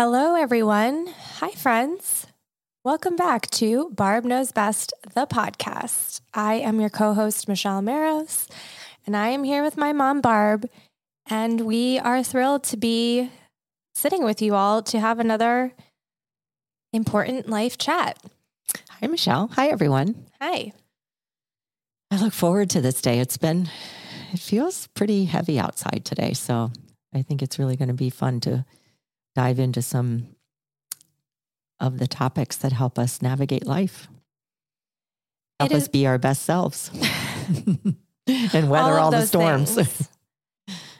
Hello, everyone. Hi, friends. Welcome back to Barb Knows Best, the podcast. I am your co host, Michelle Maros, and I am here with my mom, Barb. And we are thrilled to be sitting with you all to have another important life chat. Hi, Michelle. Hi, everyone. Hi. I look forward to this day. It's been, it feels pretty heavy outside today. So I think it's really going to be fun to dive into some of the topics that help us navigate life, help us be our best selves, and weather all, all the storms.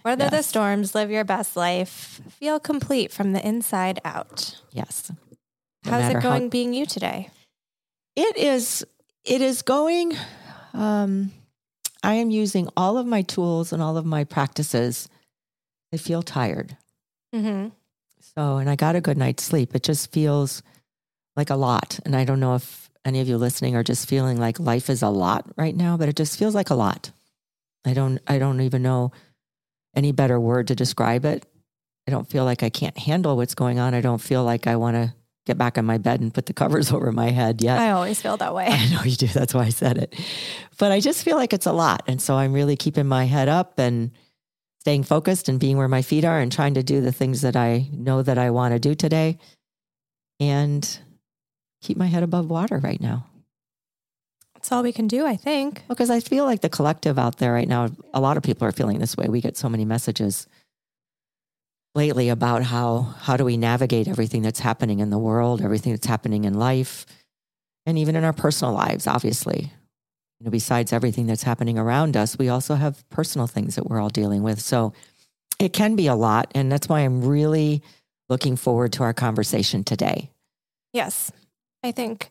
weather yes. the storms, live your best life, feel complete from the inside out. Yes. No How's it going how... being you today? It is, it is going. Um, I am using all of my tools and all of my practices. I feel tired. Mm-hmm. So, and I got a good night's sleep. It just feels like a lot. And I don't know if any of you listening are just feeling like life is a lot right now, but it just feels like a lot. I don't, I don't even know any better word to describe it. I don't feel like I can't handle what's going on. I don't feel like I want to get back on my bed and put the covers over my head yet. I always feel that way. I know you do. That's why I said it. But I just feel like it's a lot. And so I'm really keeping my head up and staying focused and being where my feet are and trying to do the things that I know that I want to do today and keep my head above water right now. That's all we can do, I think. Because I feel like the collective out there right now, a lot of people are feeling this way. We get so many messages lately about how how do we navigate everything that's happening in the world, everything that's happening in life, and even in our personal lives, obviously you know, besides everything that's happening around us, we also have personal things that we're all dealing with. So it can be a lot. And that's why I'm really looking forward to our conversation today. Yes. I think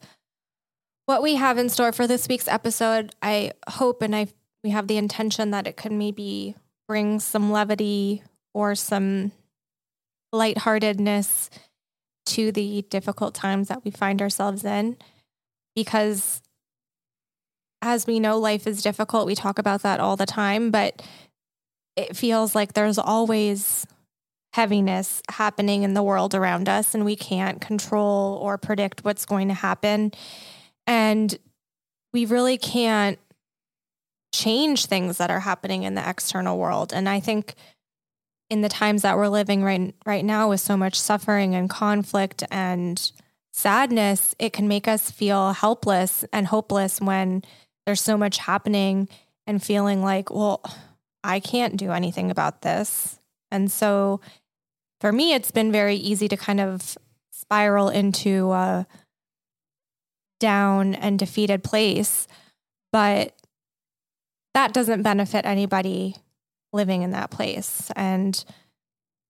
what we have in store for this week's episode, I hope and I we have the intention that it could maybe bring some levity or some lightheartedness to the difficult times that we find ourselves in because as we know, life is difficult. We talk about that all the time, but it feels like there's always heaviness happening in the world around us, and we can't control or predict what's going to happen. And we really can't change things that are happening in the external world. And I think in the times that we're living right right now with so much suffering and conflict and sadness, it can make us feel helpless and hopeless when there's so much happening and feeling like, well, I can't do anything about this. And so for me, it's been very easy to kind of spiral into a down and defeated place. But that doesn't benefit anybody living in that place. And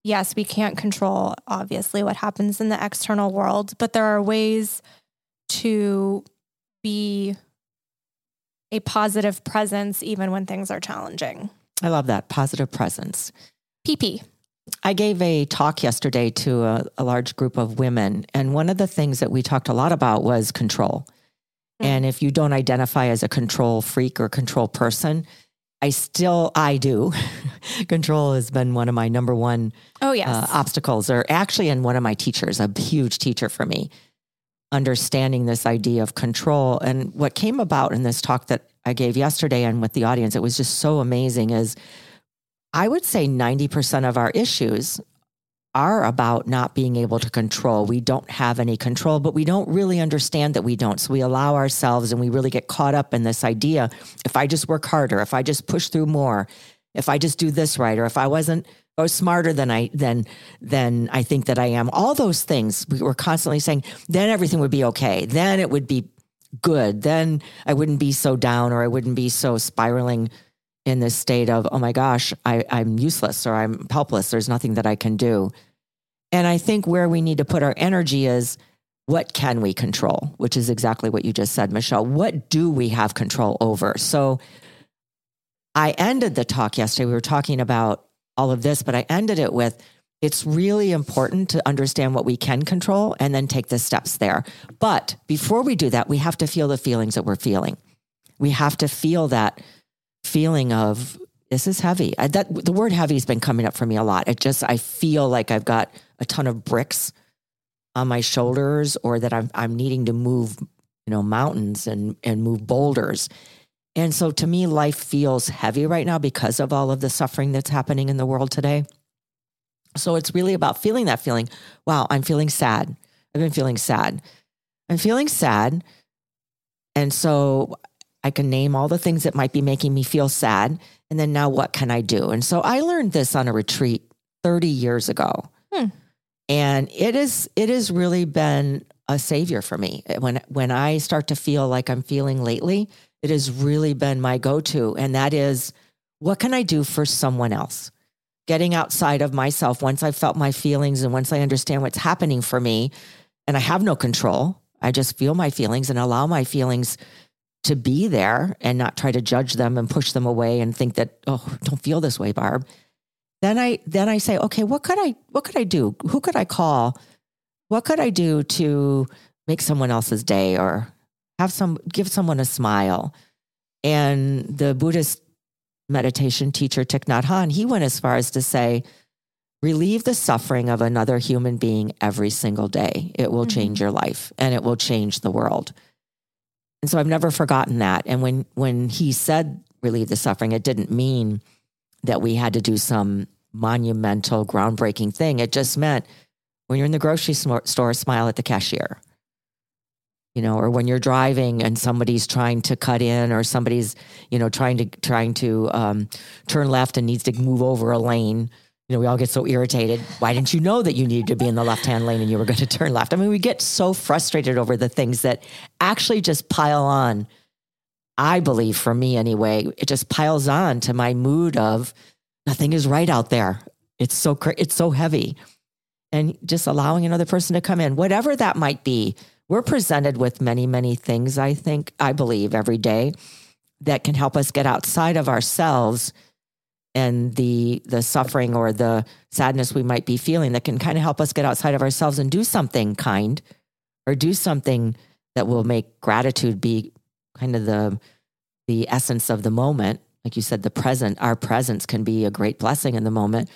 yes, we can't control, obviously, what happens in the external world, but there are ways to be a positive presence even when things are challenging. I love that positive presence. PP. I gave a talk yesterday to a, a, large group of women, and one of the things that we talked a lot about was control. Mm. And if you don't identify as a control freak or control person, I still, I do. Control has been one of my number one oh, yes. Uh, obstacles, or actually, and one of my teachers, a huge teacher for me, understanding this idea of control. And what came about in this talk that I gave yesterday and with the audience, it was just so amazing is I would say 90% of our issues are about not being able to control. We don't have any control, but we don't really understand that we don't. So we allow ourselves and we really get caught up in this idea if I just work harder, if I just push through more, if I just do this right, or if I wasn't I was smarter than I than than I think that I am. All those things we were constantly saying, then everything would be okay. Then it would be good. Then I wouldn't be so down or I wouldn't be so spiraling in this state of, oh my gosh, I, I'm useless or I'm helpless. There's nothing that I can do. And I think where we need to put our energy is what can we control, which is exactly what you just said, Michelle. What do we have control over? So I ended the talk yesterday. We were talking about all of this, but I ended it with it's really important to understand what we can control and then take the steps there. But before we do that, we have to feel the feelings that we're feeling. We have to feel that feeling of this is heavy. I, that the word heavy has been coming up for me a lot. It just I feel like I've got a ton of bricks on my shoulders, or that I'm I'm needing to move, you know, mountains and and move boulders. And so to me, life feels heavy right now because of all of the suffering that's happening in the world today. So it's really about feeling that feeling. Wow, I'm feeling sad. I've been feeling sad. I'm feeling sad. And so I can name all the things that might be making me feel sad. And then now what can I do? And so I learned this on a retreat 30 years ago. Hmm. And it is it has really been a savior for me. When when I start to feel like I'm feeling lately, it has really been my go-to and that is what can I do for someone else? Getting outside of myself once I've felt my feelings and once I understand what's happening for me and I have no control. I just feel my feelings and allow my feelings to be there and not try to judge them and push them away and think that oh don't feel this way barb then i then i say okay what could i what could i do who could i call what could i do to make someone else's day or have some give someone a smile and the buddhist meditation teacher Thich Nhat Hanh he went as far as to say relieve the suffering of another human being every single day it will mm-hmm. change your life and it will change the world and so I've never forgotten that. And when when he said relieve the suffering, it didn't mean that we had to do some monumental, groundbreaking thing. It just meant when you're in the grocery store, smile at the cashier. You know, or when you're driving and somebody's trying to cut in, or somebody's, you know, trying to trying to um, turn left and needs to move over a lane you know, we all get so irritated. Why didn't you know that you needed to be in the left hand lane and you were going to turn left? I mean, we get so frustrated over the things that actually just pile on. I believe for me anyway, it just piles on to my mood of nothing is right out there. It's so it's so heavy. And just allowing another person to come in, whatever that might be. We're presented with many, many things, I think, I believe every day that can help us get outside of ourselves and the the suffering or the sadness we might be feeling that can kind of help us get outside of ourselves and do something kind or do something that will make gratitude be kind of the the essence of the moment. Like you said the present our presence can be a great blessing in the moment.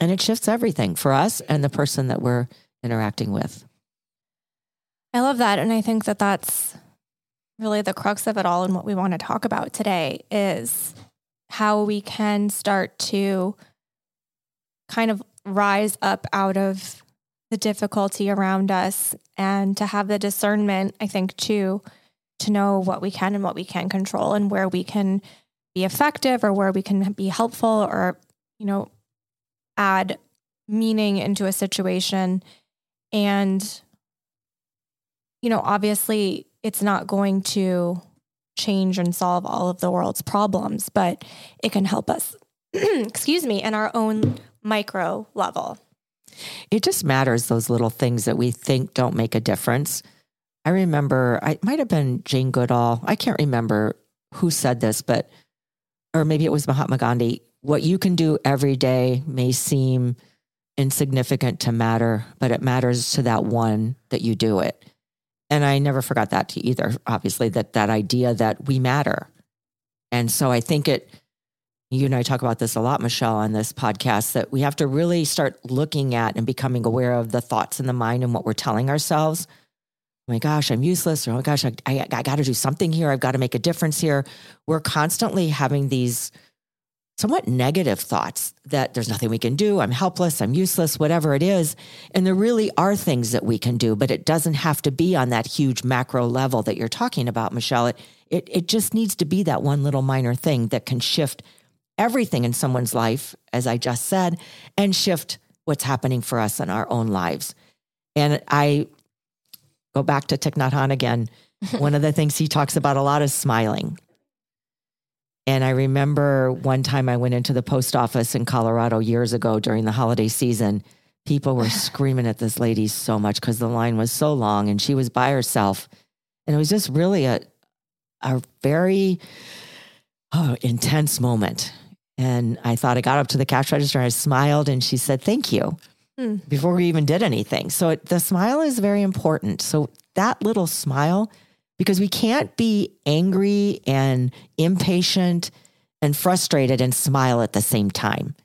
And it shifts everything for us and the person that we're interacting with i love that and i think that that's really the crux of it all and what we want to talk about today is how we can start to kind of rise up out of the difficulty around us and to have the discernment, I think, too, to know what we can and what we can control and where we can be effective or where we can be helpful or, you know, add meaning into a situation. And, you know, obviously it's not going to change and solve all of the world's problems, but it can help us, excuse me, in our own micro level. It just matters those little things that we think don't make a difference. I remember, I might have been Jane Goodall. I can't remember who said this, but, or maybe it was Mahatma Gandhi. What you can do every day may seem insignificant to matter, but it matters to that one that you do it. And I never forgot that to either, obviously, that that idea that we matter. And so I think it you and I talk about this a lot, Michelle, on this podcast, that we have to really start looking at and becoming aware of the thoughts in the mind and what we're telling ourselves. Oh my gosh, I'm useless, or oh my gosh, I, I, I got to do something here. I've got to make a difference here. We're constantly having these somewhat negative thoughts that there's nothing we can do. I'm helpless. I'm useless, whatever it is. And there really are things that we can do, but it doesn't have to be on that huge macro level that you're talking about, Michelle. It, it, it just needs to be that one little minor thing that can shift everything in someone's life, as I just said, and shift what's happening for us in our own lives. And I go back to Thich Nhat Hanh again. One of the things he talks about a lot is smiling. And I remember one time I went into the post office in Colorado years ago during the holiday season. People were screaming at this lady so much because the line was so long and she was by herself. And it was just really a, a very oh, intense moment. And I thought I got up to the cash register, I smiled, and she said, Thank you, hmm. before we even did anything. So it, the smile is very important. So that little smile, because we can't be angry and impatient and frustrated and smile at the same time.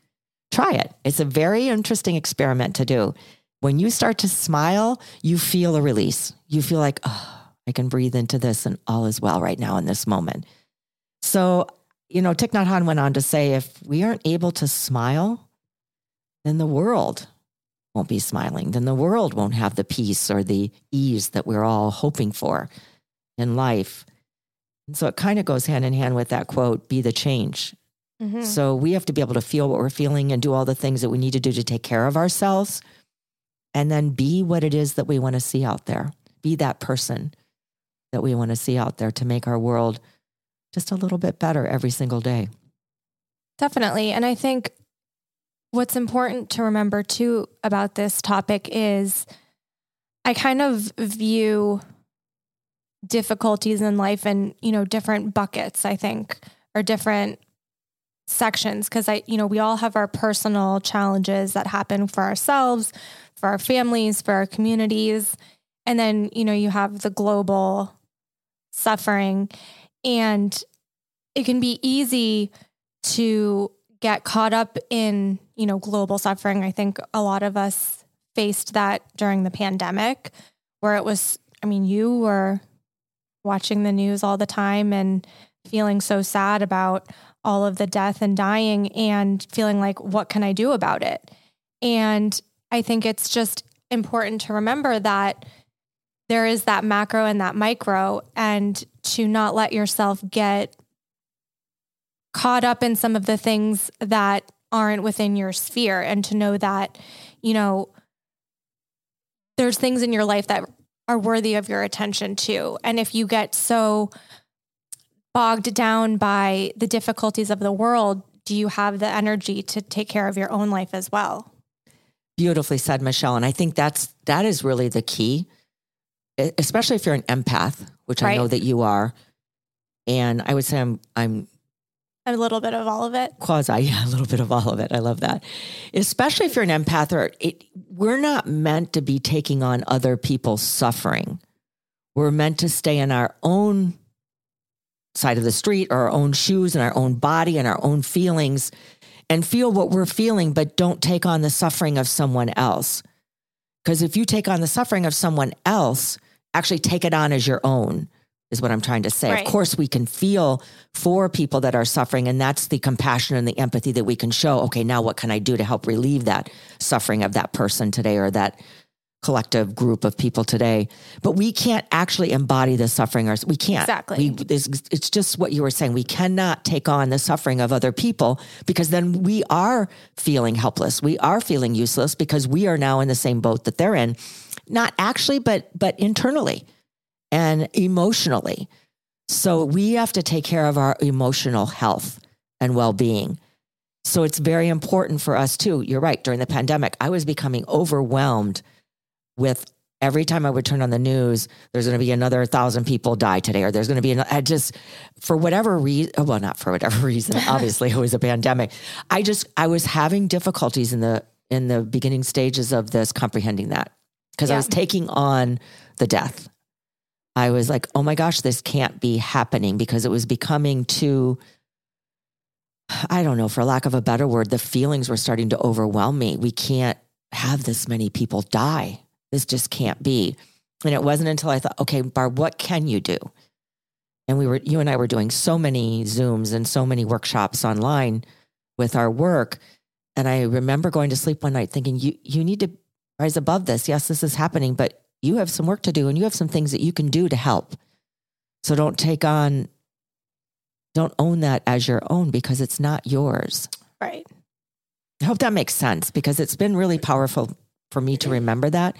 Try it. It's a very interesting experiment to do. When you start to smile, you feel a release. You feel like, oh, I can breathe into this and all is well right now in this moment. So you know, Thich Nhat Hanh went on to say, if we aren't able to smile, then the world won't be smiling. Then the world won't have the peace or the ease that we're all hoping for in life. And so it kind of goes hand in hand with that quote, be the change. Mm-hmm. So we have to be able to feel what we're feeling and do all the things that we need to do to take care of ourselves and then be what it is that we want to see out there. Be that person that we want to see out there to make our world just a little bit better every single day. Definitely. And I think what's important to remember too about this topic is I kind of view difficulties in life in, you know, different buckets, I think, or different sections because I, you know, we all have our personal challenges that happen for ourselves, for our families, for our communities. And then, you know, you have the global suffering. And it can be easy to get caught up in, you know, global suffering. I think a lot of us faced that during the pandemic where it was, I mean, you were watching the news all the time and feeling so sad about all of the death and dying and feeling like, what can I do about it? And I think it's just important to remember that there is that macro and that micro, and to not let yourself get caught up in some of the things that aren't within your sphere, and to know that, you know, there's things in your life that are worthy of your attention too. And if you get so bogged down by the difficulties of the world, do you have the energy to take care of your own life as well? Beautifully said, Michelle. And I think that's that is really the key especially if you're an empath, which right. I know that you are. And I would say I'm I'm a little bit of all of it. Quasi, yeah, a little bit of all of it. I love that. Especially if you're an empath or it, we're not meant to be taking on other people's suffering. We're meant to stay in our own side of the street or our own shoes and our own body and our own feelings and feel what we're feeling, but don't take on the suffering of someone else. Because if you take on the suffering of someone else, actually take it on as your own is what I'm trying to say. Right. Of course, we can feel for people that are suffering, and that's the compassion and the empathy that we can show. Okay, now what can I do to help relieve that suffering of that person today or that collective group of people today? But we can't actually embody the suffering. Or we can't. Exactly. We, it's just what you were saying. We cannot take on the suffering of other people because then we are feeling helpless. We are feeling useless because we are now in the same boat that they're in not actually, but but internally and emotionally. So we have to take care of our emotional health and well-being. So it's very important for us too. You're right. During the pandemic, I was becoming overwhelmed with every time I would turn on the news, there's going to be another thousand people die today, or there's going to be, another, I just, for whatever reason, well, not for whatever reason, obviously it was a pandemic. I just, I was having difficulties in the, in the beginning stages of this comprehending that because yeah. I was taking on the death. I was like, oh my gosh, this can't be happening because it was becoming too I don't know, for lack of a better word, the feelings were starting to overwhelm me. We can't have this many people die. This just can't be. And it wasn't until I thought, okay, Barb, what can you do? And we were, you and I were doing so many Zooms and so many workshops online with our work. And I remember going to sleep one night thinking, you, you need to rise above this. Yes, this is happening, but you have some work to do and you have some things that you can do to help. So don't take on, don't own that as your own because it's not yours. Right. I hope that makes sense because it's been really powerful for me to remember that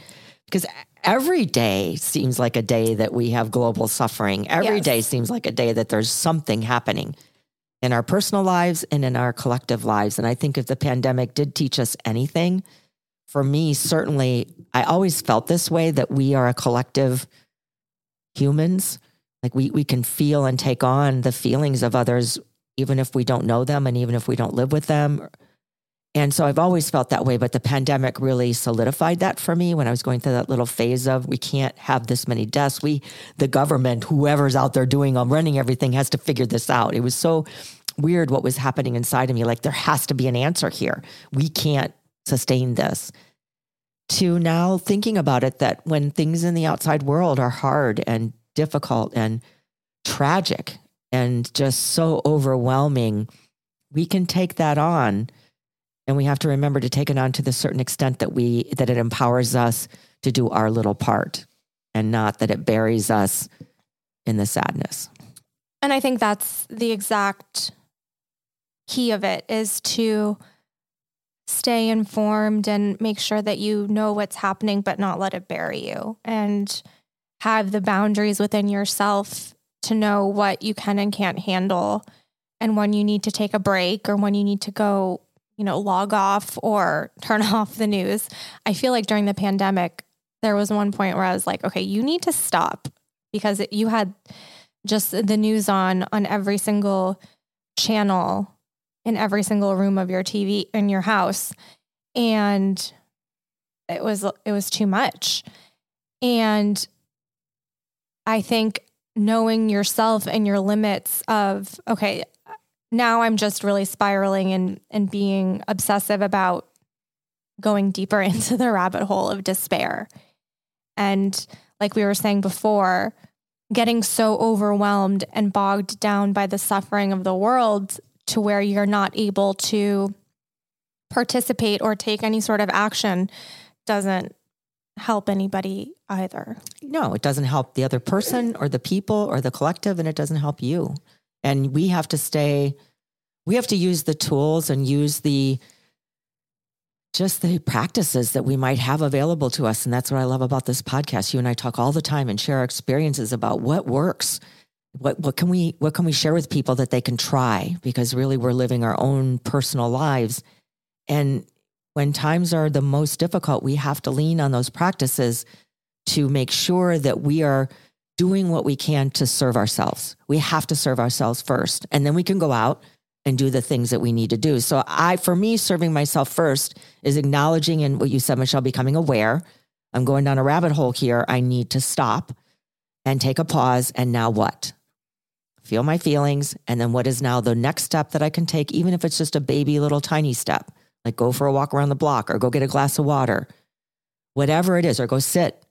because every day seems like a day that we have global suffering. Every yes. day seems like a day that there's something happening in our personal lives and in our collective lives. And I think if the pandemic did teach us anything, for me, certainly, I always felt this way that we are a collective humans. Like we, we can feel and take on the feelings of others, even if we don't know them and even if we don't live with them and so I've always felt that way, but the pandemic really solidified that for me when I was going through that little phase of we can't have this many deaths. We, the government, whoever's out there doing, um, running everything has to figure this out. It was so weird what was happening inside of me. Like there has to be an answer here. We can't sustain this. To now thinking about it, that when things in the outside world are hard and difficult and tragic and just so overwhelming, we can take that on and we have to remember to take it on to the certain extent that we that it empowers us to do our little part and not that it buries us in the sadness and i think that's the exact key of it is to stay informed and make sure that you know what's happening but not let it bury you and have the boundaries within yourself to know what you can and can't handle and when you need to take a break or when you need to go you know, log off or turn off the news. I feel like during the pandemic, there was one point where I was like, okay, you need to stop because you had just the news on on every single channel in every single room of your TV in your house and it was it was too much. And I think knowing yourself and your limits of okay, now I'm just really spiraling and and being obsessive about going deeper into the rabbit hole of despair. And like we were saying before, getting so overwhelmed and bogged down by the suffering of the world to where you're not able to participate or take any sort of action doesn't help anybody either. No, it doesn't help the other person or the people or the collective, and it doesn't help you. And we have to stay, we have to use the tools and use the, just the practices that we might have available to us. And that's what I love about this podcast. You and I talk all the time and share experiences about what works. What, what can we what can we share with people that they can try because really we're living our own personal lives and when times are the most difficult we have to lean on those practices to make sure that we are doing what we can to serve ourselves. We have to serve ourselves first, and then we can go out and do the things that we need to do. So, I, for me, serving myself first is acknowledging and what you said, Michelle, becoming aware. I'm going down a rabbit hole here. I need to stop and take a pause. And now what? Feel my feelings. And then what is now the next step that I can take, even if it's just a baby little tiny step, like go for a walk around the block or go get a glass of water, whatever it is, or go sit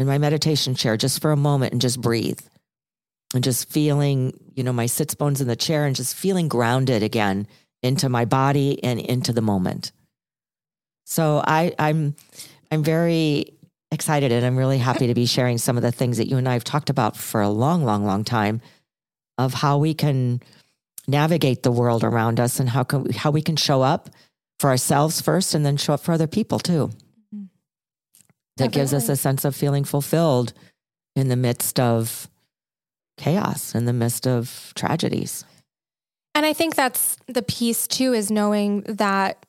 in my meditation chair just for a moment and just breathe and just feeling, you know, my sits bones in the chair and just feeling grounded again into my body and into the moment. So I, I'm, I'm very excited and I'm really happy to be sharing some of the things that you and I have talked about for a long, long, long time of how we can navigate the world around us and how can we, how we can show up for ourselves first and then show up for other people too that gives us a sense of feeling fulfilled in the midst of chaos, in the midst of tragedies. And I think that's the piece too is knowing that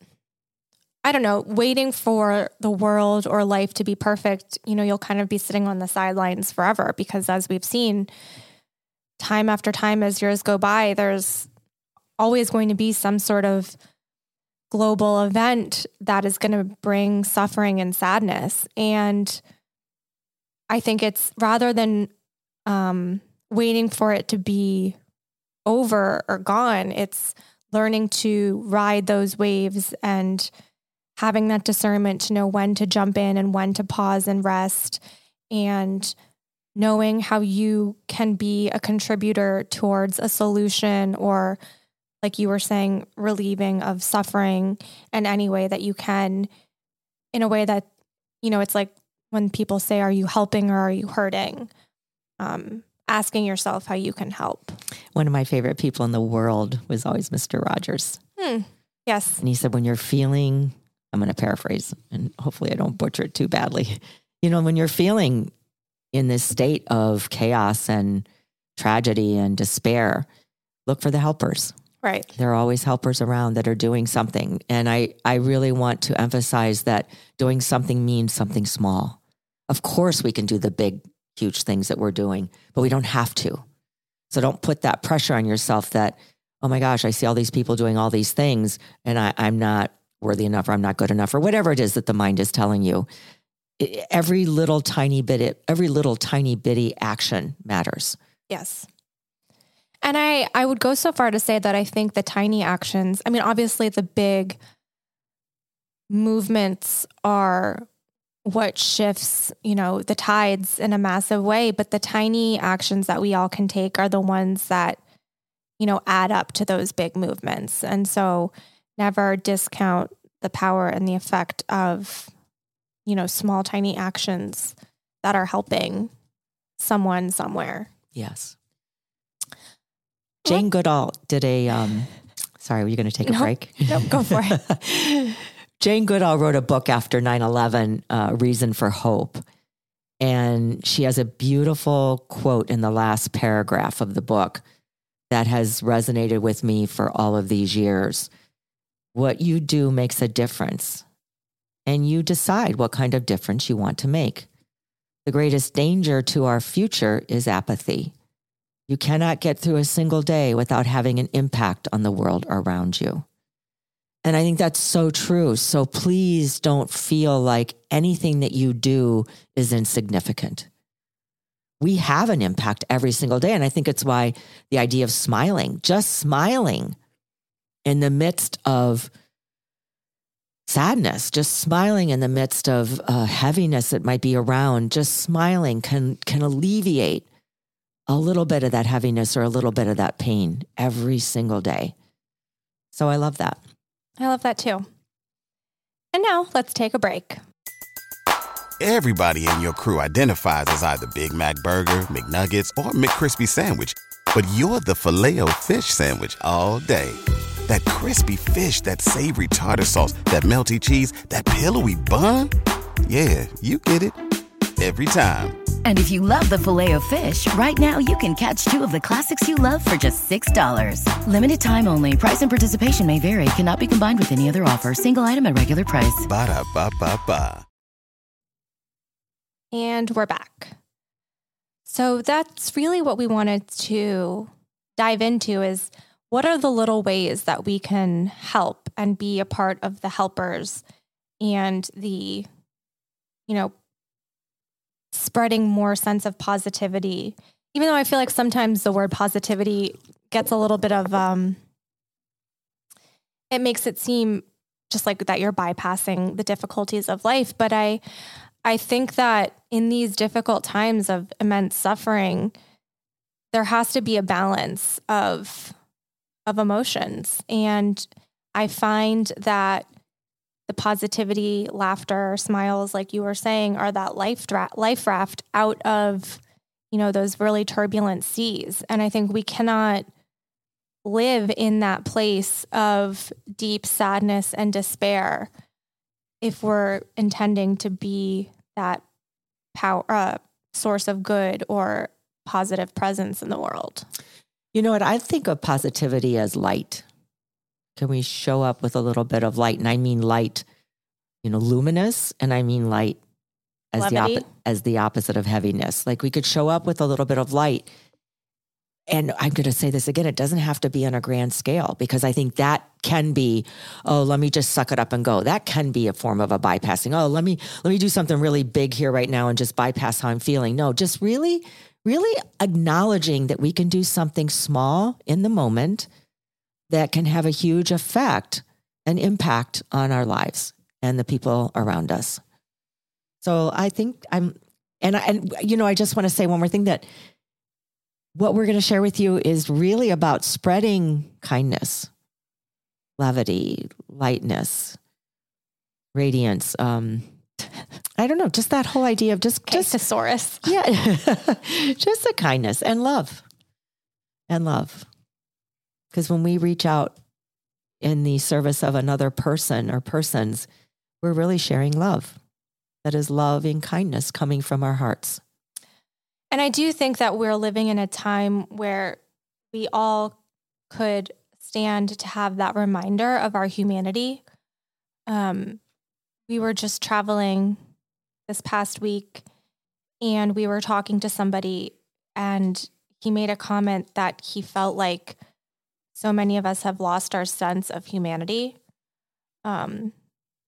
I don't know, waiting for the world or life to be perfect, you know, you'll kind of be sitting on the sidelines forever because as we've seen time after time as years go by, there's always going to be some sort of global event that is going to bring suffering and sadness. And I think it's rather than um, waiting for it to be over or gone, it's learning to ride those waves and having that discernment to know when to jump in and when to pause and rest and knowing how you can be a contributor towards a solution or like you were saying relieving of suffering in any way that you can in a way that you know it's like when people say are you helping or are you hurting? Um, asking yourself how you can help. One of my favorite people in the world was always mr rogers. Hmm. yes. And he said when you're feeling i'm going to paraphrase and hopefully i don't butcher it too badly. You know when you're feeling in this state of chaos and tragedy and despair, look for the helpers. Right. There are always helpers around that are doing something. And I, I really want to emphasize that doing something means something small. Of course, we can do the big, huge things that we're doing, but we don't have to. So don't put that pressure on yourself that, oh my gosh, I see all these people doing all these things and I, I'm not worthy enough or I'm not good enough or whatever it is that the mind is telling you every little tiny bit, every little tiny bitty action matters. Yes. And I, I would go so far to say that I think the tiny actions, I mean, obviously the big movements are what shifts, you know, the tides in a massive way, but the tiny actions that we all can take are the ones that, you know, add up to those big movements. And so never discount the power and the effect of you know, small, tiny actions that are helping someone somewhere. Yes. Jane Goodall did a, um, sorry, were you going to take a nope, break? Nope, go for it. Jane Goodall wrote a book after 9 11, uh, Reason for Hope. And she has a beautiful quote in the last paragraph of the book that has resonated with me for all of these years. What you do makes a difference and you decide what kind of difference you want to make. The greatest danger to our future is apathy. You cannot get through a single day without having an impact on the world around you. And I think that's so true. So please don't feel like anything that you do is insignificant. We have an impact every single day. And I think it's why the idea of smiling, just smiling in the midst of sadness, just smiling in the midst of uh, heaviness that might be around, just smiling can can alleviate a little bit of that heaviness or a little bit of that pain every single day. So I love that. I love that too. And now let's take a break. Everybody in your crew identifies as either Big Mac burger, McNuggets, or McCrispy sandwich, but you're the Filet-O-Fish sandwich all day that crispy fish, that savory tartar sauce, that melty cheese, that pillowy bun. Yeah, you get it every time. And if you love the Filet-O-Fish, right now you can catch two of the classics you love for just $6. Limited time only. Price and participation may vary. Cannot be combined with any other offer. Single item at regular price. Ba da ba ba ba. And we're back. So that's really what we wanted to dive into is what are the little ways that we can help and be a part of the helpers and the you know spreading more sense of positivity? Even though i feel like sometimes the word positivity gets a little bit of um it makes it seem just like that you're bypassing the difficulties of life but i i think that in these difficult times of immense suffering there has to be a balance of of emotions. And I find that the positivity, laughter, smiles, like you were saying, are that life dra- life raft out of you know those really turbulent seas. And I think we cannot live in that place of deep sadness and despair if we're intending to be that power uh, source of good or positive presence in the world. You know what? I think of positivity as light. Can we show up with a little bit of light? And I mean light, you know, luminous, and I mean light as the op- as the opposite of heaviness. Like we could show up with a little bit of light. And I'm going to say this again, it doesn't have to be on a grand scale because I think that can be, oh, let me just suck it up and go. That can be a form of a bypassing. Oh, let me let me do something really big here right now and just bypass how I'm feeling. No, just really really acknowledging that we can do something small in the moment that can have a huge effect and impact on our lives and the people around us. So I think I'm, and I, and you know, I just want to say one more thing that what we're going to share with you is really about spreading kindness, levity, lightness, radiance. Um, I don't know, just that whole idea of just just thesaurus. Yeah, just the kindness and love, and love. Because when we reach out in the service of another person or persons, we're really sharing love. That is loving kindness coming from our hearts. And I do think that we're living in a time where we all could stand to have that reminder of our humanity. Um, we were just traveling this past week and we were talking to somebody and he made a comment that he felt like so many of us have lost our sense of humanity um,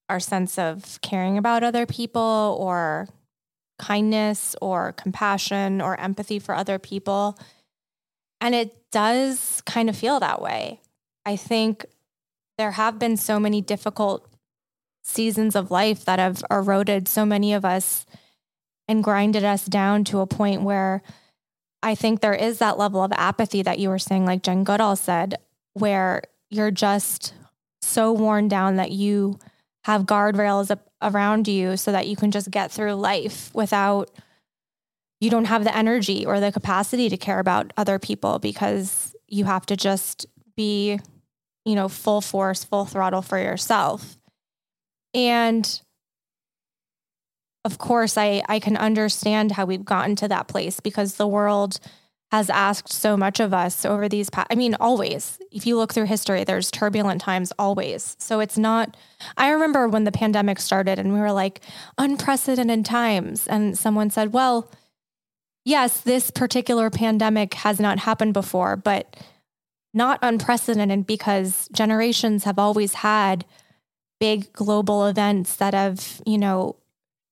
our sense of caring about other people or kindness or compassion or empathy for other people. And it does kind of feel that way. I think there have been so many difficult seasons of life that have eroded so many of us and grinded us down to a point where I think there is that level of apathy that you were saying, like Jane Goodall said, where you're just so worn down that you have guardrails around you so that you can just get through life without you don't have the energy or the capacity to care about other people because you have to just be you know full force full throttle for yourself and of course i i can understand how we've gotten to that place because the world has asked so much of us over these past, I mean, always. If you look through history, there's turbulent times always. So it's not, I remember when the pandemic started and we were like, unprecedented times. And someone said, well, yes, this particular pandemic has not happened before, but not unprecedented because generations have always had big global events that have, you know,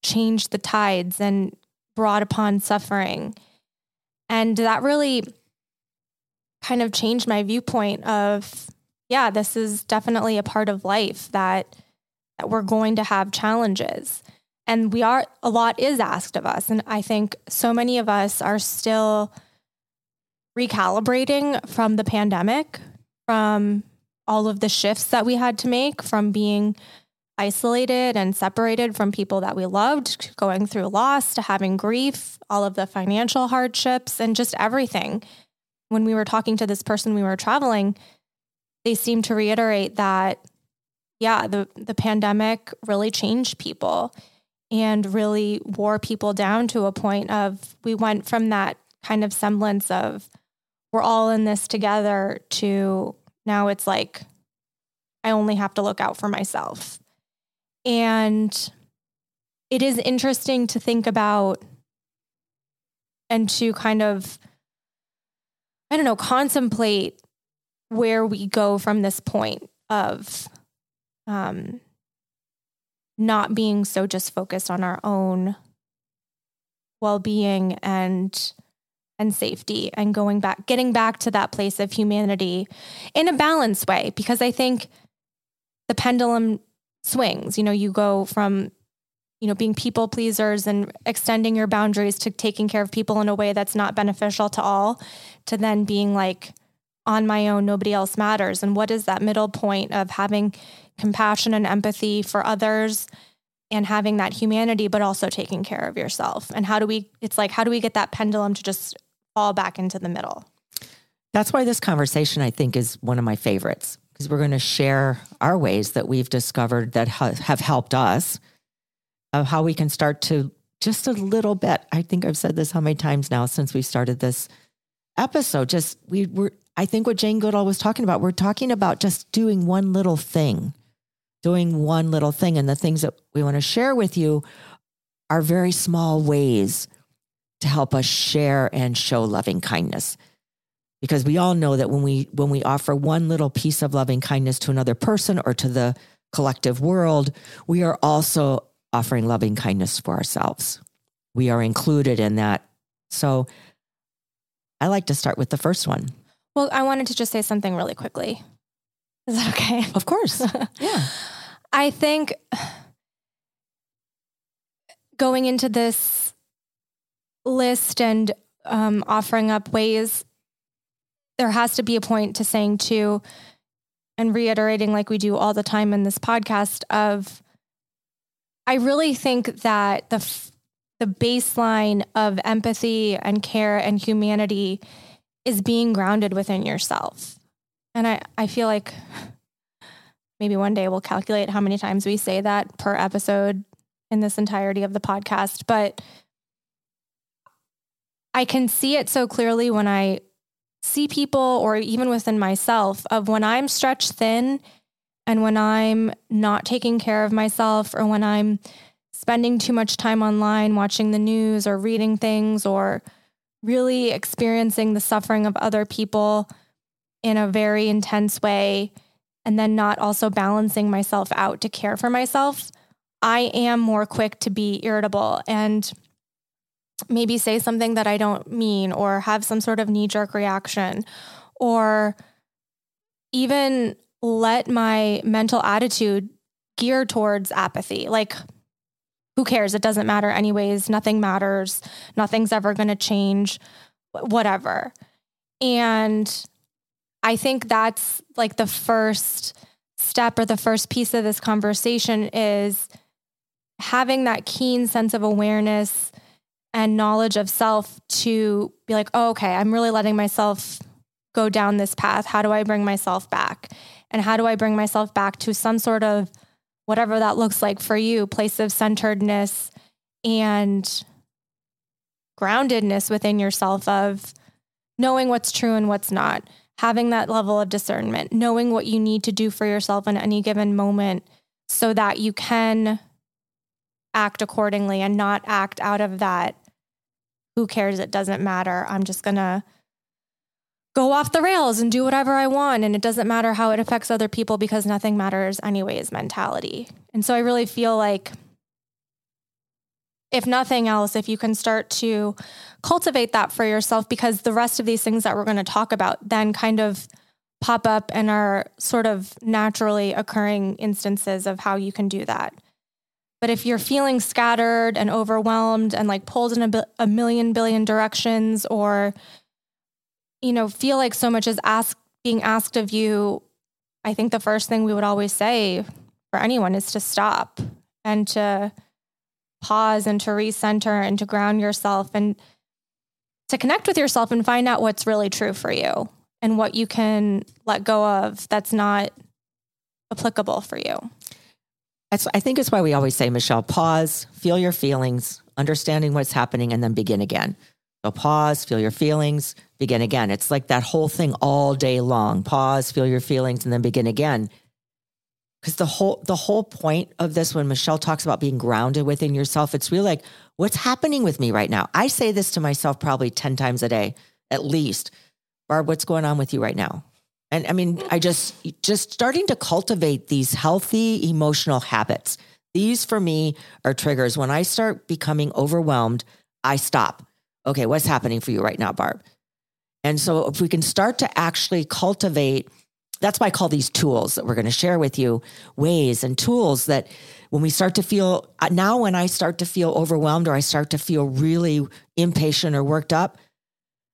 changed the tides and brought upon suffering. And that really kind of changed my viewpoint of, yeah, this is definitely a part of life that, that we're going to have challenges. And we are, a lot is asked of us. And I think so many of us are still recalibrating from the pandemic, from all of the shifts that we had to make, from being isolated and separated from people that we loved, going through loss to having grief, all of the financial hardships, and just everything. When we were talking to this person we were traveling, they seemed to reiterate that, yeah, the, the pandemic really changed people and really wore people down to a point of we went from that kind of semblance of we're all in this together to now it's like I only have to look out for myself. And it is interesting to think about and to kind of, I don't know, contemplate where we go from this point of um, not being so just focused on our own well-being and and safety and going back getting back to that place of humanity in a balanced way because i think the pendulum swings. You know, you go from, you know, being people pleasers and extending your boundaries to taking care of people in a way that's not beneficial to all, to then being like, on my own, nobody else matters. And what is that middle point of having compassion and empathy for others and having that humanity, but also taking care of yourself? And how do we, it's like, how do we get that pendulum to just fall back into the middle? That's why this conversation, I think, is one of my favorites because we're going to share our ways that we've discovered that ha- have helped us of how we can start to just a little bit. I think I've said this how many times now since we started this episode. Just we were, I think what Jane Goodall was talking about, we're talking about just doing one little thing, doing one little thing. And the things that we want to share with you are very small ways to help us share and show loving kindness because we all know that when we when we offer one little piece of loving kindness to another person or to the collective world we are also offering loving kindness for ourselves we are included in that so i like to start with the first one well i wanted to just say something really quickly Is that okay? Of course. yeah. I think going into this list and um, offering up ways, there has to be a point to saying too, and reiterating like we do all the time in this podcast of, I really think that the the baseline of empathy and care and humanity is being grounded within yourself. And I, I feel like maybe one day we'll calculate how many times we say that per episode in this entirety of the podcast. But I can see it so clearly when I see people or even within myself of when I'm stretched thin and when I'm not taking care of myself or when I'm spending too much time online watching the news or reading things or really experiencing the suffering of other people in a very intense way and then not also balancing myself out to care for myself, I am more quick to be irritable. And maybe say something that I don't mean or have some sort of knee jerk reaction or even let my mental attitude gear towards apathy. Like, who cares? It doesn't matter, anyways. Nothing matters. Nothing's ever going to change, whatever. And I think that's like the first step or the first piece of this conversation is having that keen sense of awareness and knowledge of self to be like, oh, okay, I'm really letting myself go down this path. How do I bring myself back? And how do I bring myself back to some sort of whatever that looks like for you, place of centeredness and groundedness within yourself of knowing what's true and what's not, having that level of discernment, knowing what you need to do for yourself in any given moment so that you can act accordingly and not act out of that who cares it doesn't matter i'm just going to go off the rails and do whatever I want. And it doesn't matter how it affects other people because nothing matters anyways mentality. And so I really feel like, if nothing else, if you can start to cultivate that for yourself, because the rest of these things that we're going to talk about then kind of pop up and are sort of naturally occurring instances of how you can do that. But if you're feeling scattered and overwhelmed and like pulled in a, a million billion directions, or you know, feel like so much is asked being asked of you, I think the first thing we would always say for anyone is to stop and to pause and to recenter and to ground yourself and to connect with yourself and find out what's really true for you and what you can let go of that's not applicable for you. That's, I think it's why we always say, Michelle, pause, feel your feelings, understanding what's happening, and then begin again. So pause, feel your feelings, begin again. It's like that whole thing all day long. Pause, feel your feelings, and then begin again. Because the whole the whole point of this, when Michelle talks about being grounded within yourself, it's really like, what's happening with me right now? I say this to myself probably 10 times a day, at least. Barb, what's going on with you right now? And I mean, I just just starting to cultivate these healthy emotional habits. These for me are triggers. When I start becoming overwhelmed, I stop. Okay, what's happening for you right now, Barb? And so if we can start to actually cultivate, that's why I call these tools that we're going to share with you ways and tools that when we start to feel uh, now when I start to feel overwhelmed or I start to feel really impatient or worked up,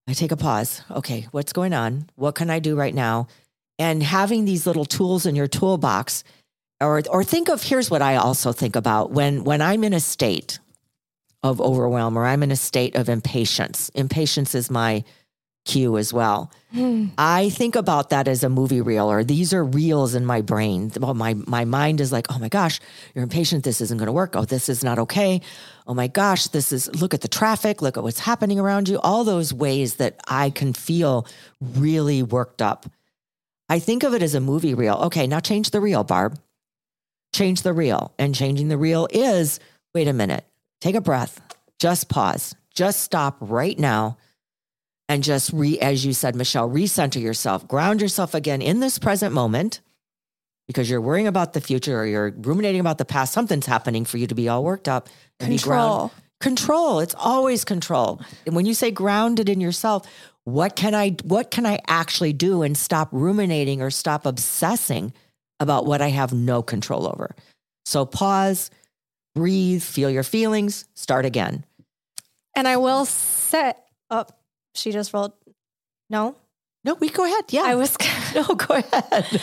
I take a pause. Okay, what's going on? What can I do right now? And having these little tools in your toolbox or or think of here's what I also think about when when I'm in a state of overwhelm or I'm in a state of impatience. Impatience is my cue as well. I think about that as a movie reel, or these are reels in my brain. Well, my my mind is like, oh my gosh, you're impatient. This isn't going to work. Oh, this is not okay. Oh my gosh, this is. Look at the traffic. Look at what's happening around you. All those ways that I can feel really worked up. I think of it as a movie reel. Okay, now change the reel, Barb. Change the reel, and changing the reel is wait a minute. Take a breath. Just pause. Just stop right now and just re, as you said, Michelle, recenter yourself, ground yourself again in this present moment because you're worrying about the future or you're ruminating about the past. Something's happening for you to be all worked up. Control. Control. It's always control. And when you say grounded in yourself, what can I what can I actually do and stop ruminating or stop obsessing about what I have no control over? So pause, breathe, feel your feelings, start again. And I will set up. She just rolled. No, no, we go ahead. Yeah. I was No, go ahead.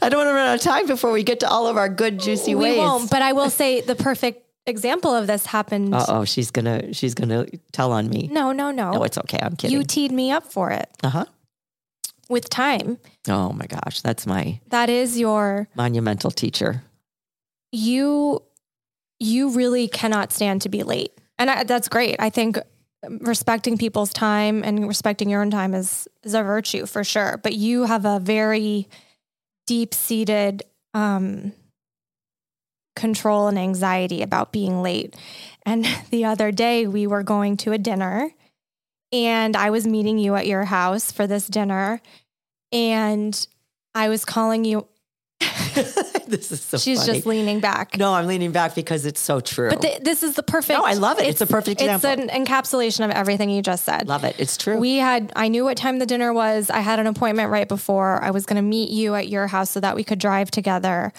I don't want to run out of time before we get to all of our good juicy we ways. We won't, but I will say the perfect example of this happened. oh, she's gonna she's gonna tell on me. No, no, no. No, it's okay. I'm kidding. You teed me up for it. Uh huh. With time. Oh my gosh, that's my. That is your monumental teacher. You, you really cannot stand to be late, and I, that's great. I think respecting people's time and respecting your own time is is a virtue for sure. But you have a very deep seated um, control and anxiety about being late. And the other day, we were going to a dinner, and I was meeting you at your house for this dinner, and I was calling you. this is so. She's funny. just leaning back. No, I'm leaning back because it's so true. But th- this is the perfect. No, I love it. It's, it's a perfect example. It's an encapsulation of everything you just said. Love it. It's true. We had. I knew what time the dinner was. I had an appointment right before. I was going to meet you at your house so that we could drive together.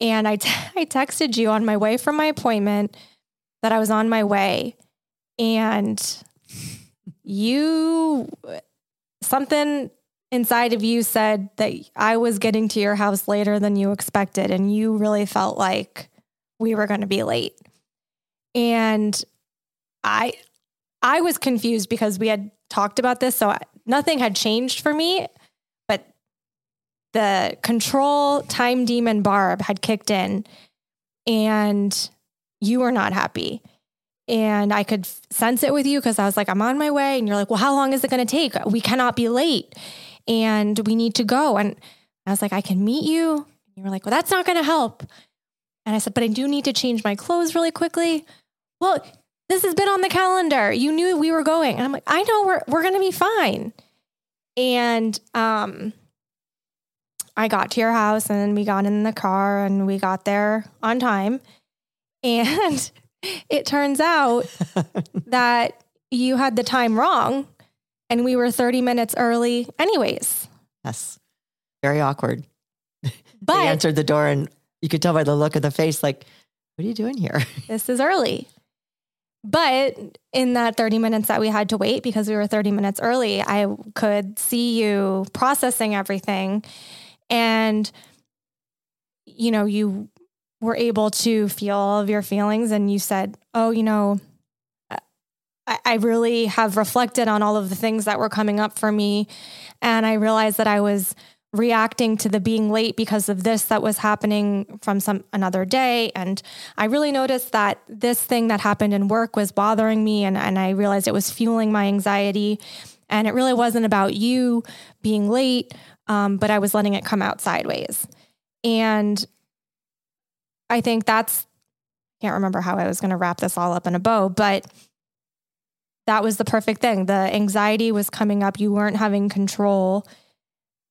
And I, t- I texted you on my way from my appointment that I was on my way, and you something inside of you said that I was getting to your house later than you expected, and you really felt like we were going to be late. And I, I was confused because we had talked about this, so nothing had changed for me. But the control time demon Barb had kicked in, and you were not happy. And I could sense it with you because I was like, I'm on my way. And you're like, well, how long is it going to take? We cannot be late and we need to go. And I was like, I can meet you. And you were like, well, that's not going to help. And I said, but I do need to change my clothes really quickly. Well, this has been on the calendar. You knew we were going. And I'm like, I know we're, we're going to be fine. And, um, I got to your house and we got in the car and we got there on time. And it turns out that you had the time wrong and we were 30 minutes early anyways. Yes. Very awkward. But they answered the door and you could tell by the look of the face, like, what are you doing here? This is early. But in that 30 minutes that we had to wait because we were 30 minutes early, I could see you processing everything. And, you know, you were able to feel all of your feelings and you said, Oh, you know, I really have reflected on all of the things that were coming up for me. And I realized that I was reacting to the being late because of this that was happening from some another day. And I really noticed that this thing that happened in work was bothering me. And, and I realized it was fueling my anxiety. And it really wasn't about you being late, um, but I was letting it come out sideways. And I think that's, can't remember how I was going to wrap this all up in a bow, but that was the perfect thing. The anxiety was coming up. You weren't having control.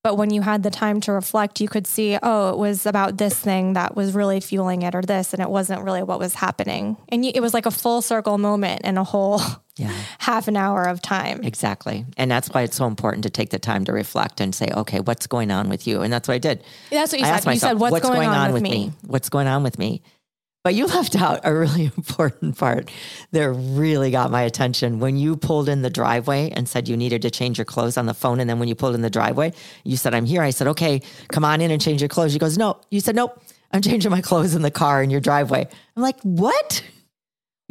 But when you had the time to reflect, you could see, oh, it was about this thing that was really fueling it or this, and it wasn't really what was happening. And it was like a full circle moment in a whole yeah. half an hour of time. Exactly. And that's why it's so important to take the time to reflect and say, okay, what's going on with you? And that's what I did. That's what you I said. Myself, you said, what's, what's going, going, on, with me? me? What's going on with me? But you left out a really important part that really got my attention. When you pulled in the driveway and said you needed to change your clothes on the phone. And then when you pulled in the driveway, you said, I'm here. I said, okay, come on in and change your clothes. She goes, no. You said, nope, I'm changing my clothes in the car in your driveway. I'm like, what?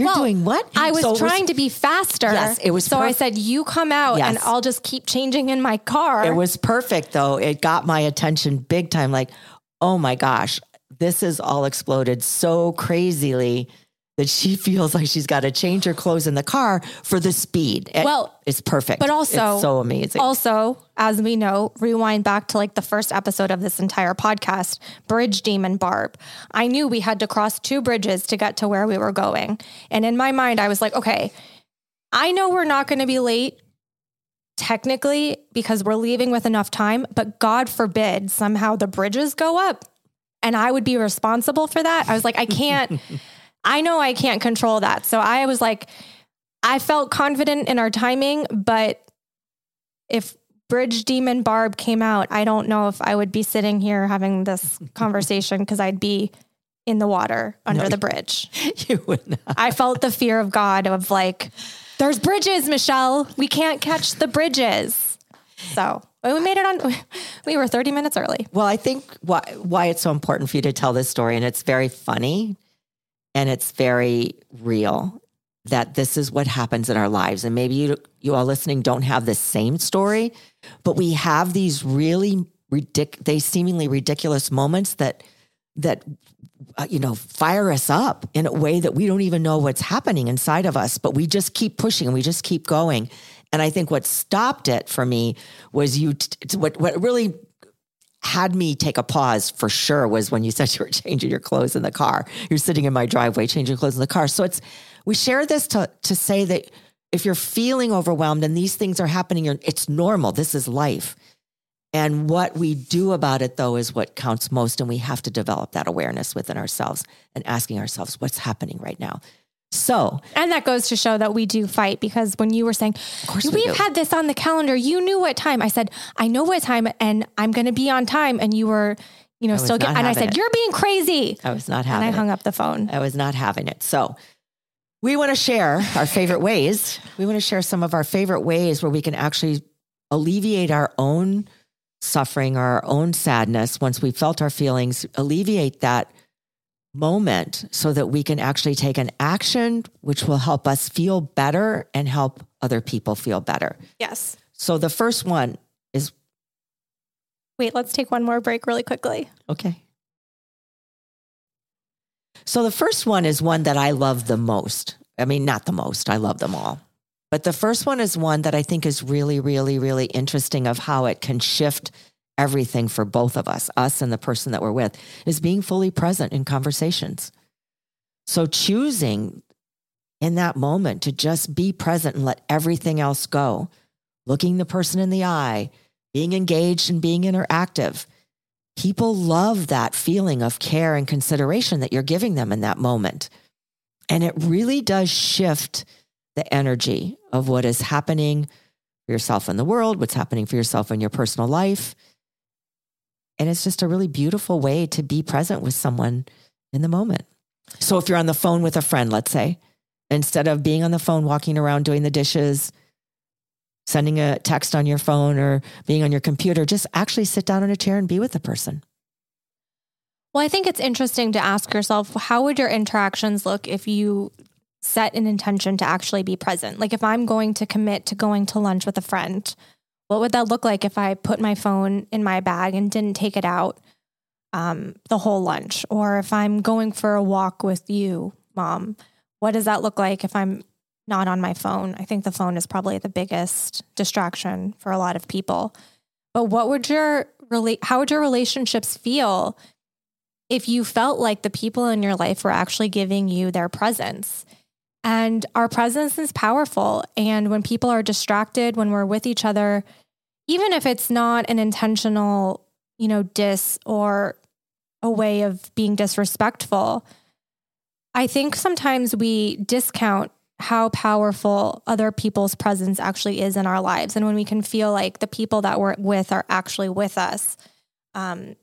You're well, doing what? I was so trying was, to be faster. Yes, it was. So perf- I said, "You come out, yes. and I'll just keep changing in my car." It was perfect, though. It got my attention big time. Like, oh my gosh, this has all exploded so crazily that she feels like she's got to change her clothes in the car for the speed. well, it's perfect. But also, it's so amazing. Also, as we know, rewind back to like the first episode of this entire podcast, Bridge Demon Barb. I knew we had to cross two bridges to get to where we were going. And in my mind, I was like, okay, I know we're not going to be late technically because we're leaving with enough time, but God forbid somehow the bridges go up and I would be responsible for that. I was like, I can't, I know I can't control that. So I was like, I felt confident in our timing, but if Bridge Demon Barb came out, I don't know if I would be sitting here having this conversation because I'd be in the water under no, the bridge. You would not. I felt the fear of God of like, there's bridges, Michelle. We can't catch the bridges. So we made it on. We were 30 minutes early. Well, I think why why it's so important for you to tell this story, and it's very funny, and it's very real. That this is what happens in our lives, and maybe you you all listening don't have the same story, but we have these really ridic- they seemingly ridiculous moments that that uh, you know fire us up in a way that we don't even know what's happening inside of us but we just keep pushing and we just keep going and i think what stopped it for me was you t- what what really had me take a pause for sure was when you said you were changing your clothes in the car you're sitting in my driveway changing clothes in the car so it's we share this to to say that if you're feeling overwhelmed and these things are happening it's normal this is life and what we do about it, though, is what counts most. And we have to develop that awareness within ourselves and asking ourselves, what's happening right now? So, and that goes to show that we do fight because when you were saying, we've we had this on the calendar, you knew what time. I said, I know what time and I'm going to be on time. And you were, you know, still get, and I said, it. you're being crazy. I was not having it. And I hung it. up the phone. I was not having it. So, we want to share our favorite ways. We want to share some of our favorite ways where we can actually alleviate our own suffering, our own sadness, once we felt our feelings, alleviate that moment so that we can actually take an action which will help us feel better and help other people feel better. Yes. So the first one is Wait, let's take one more break really quickly. Okay. So the first one is one that I love the most. I mean, not the most, I love them all. But the first one is one that I think is really, really, really interesting of how it can shift everything for both of us, us and the person that we're with, is being fully present in conversations. So choosing in that moment to just be present and let everything else go, looking the person in the eye, being engaged and being interactive. People love that feeling of care and consideration that you're giving them in that moment. And it really does shift the energy of what is happening for yourself in the world, what's happening for yourself in your personal life. And it's just a really beautiful way to be present with someone in the moment. So if you're on the phone with a friend, let's say, instead of being on the phone, walking around doing the dishes, sending a text on your phone or being on your computer, just actually sit down in a chair and be with the person. Well, I think it's interesting to ask yourself how would your interactions look if you set an intention to actually be present. Like if I'm going to commit to going to lunch with a friend, what would that look like if I put my phone in my bag and didn't take it out um, the whole lunch? Or if I'm going for a walk with you, mom, what does that look like if I'm not on my phone? I think the phone is probably the biggest distraction for a lot of people. But what would your relate? How would your relationships feel if you felt like the people in your life were actually giving you their presence? And our presence is powerful. And when people are distracted, when we're with each other, even if it's not an intentional, you know, diss or a way of being disrespectful, I think sometimes we discount how powerful other people's presence actually is in our lives. And when we can feel like the people that we're with are actually with us um,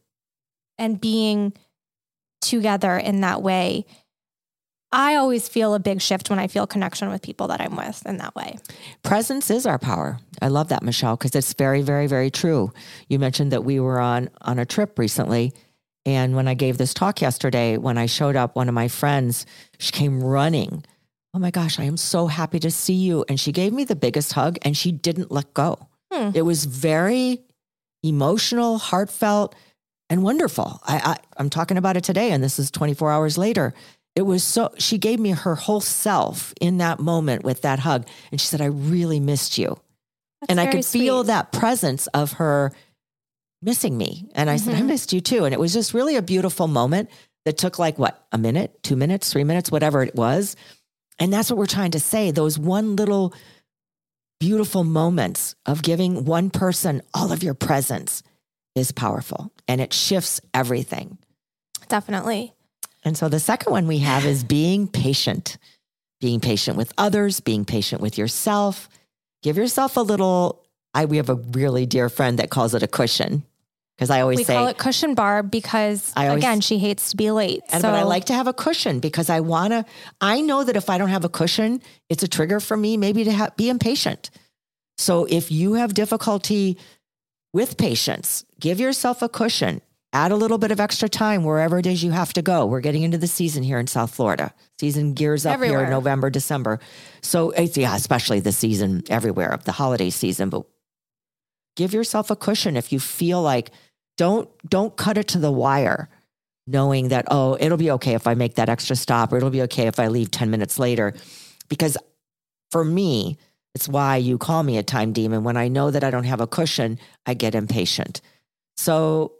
and being together in that way, I always feel a big shift when I feel connection with people that I'm with in that way. Presence is our power. I love that, Michelle, because it's very, very, very true. You mentioned that we were on on a trip recently. And when I gave this talk yesterday, when I showed up, one of my friends, she came running. Oh my gosh, I am so happy to see you. And she gave me the biggest hug and she didn't let go. Hmm. It was very emotional, heartfelt, and wonderful. I, I, I'm talking about it today, and this is 24 hours later it was so she gave me her whole self in that moment with that hug. And she said i really missed you. That's and i could sweet. feel that presence of her missing me. And i mm-hmm. said i mm-hmm. missed you too. And it was just really a beautiful moment that took like what a minute two minutes three minutes whatever it was. And that's what we're trying to say those one little beautiful moments of giving one person all of your presence is powerful. And it shifts everything. Definitely And so the second one we have is being patient, being patient with others, being patient with yourself. Give yourself a little. I we have a really dear friend that calls it a cushion because I always we say call it cushion barb because always, again she hates to be late. And, so. But I like to have a cushion because I want to. I know that if I don't have a cushion, it's a trigger for me maybe to ha- be impatient. So if you have difficulty with patience, give yourself a cushion. Add a little bit of extra time wherever it is you have to go. We're getting into the season here in South Florida. Season gears up everywhere. here November, December. So yeah, especially the season everywhere of the holiday season. But give yourself a cushion if you feel like don't don't cut it to the wire, knowing that oh it'll be okay if I make that extra stop or it'll be okay if I leave ten minutes later, because for me it's why you call me a time demon. When I know that I don't have a cushion, I get impatient. So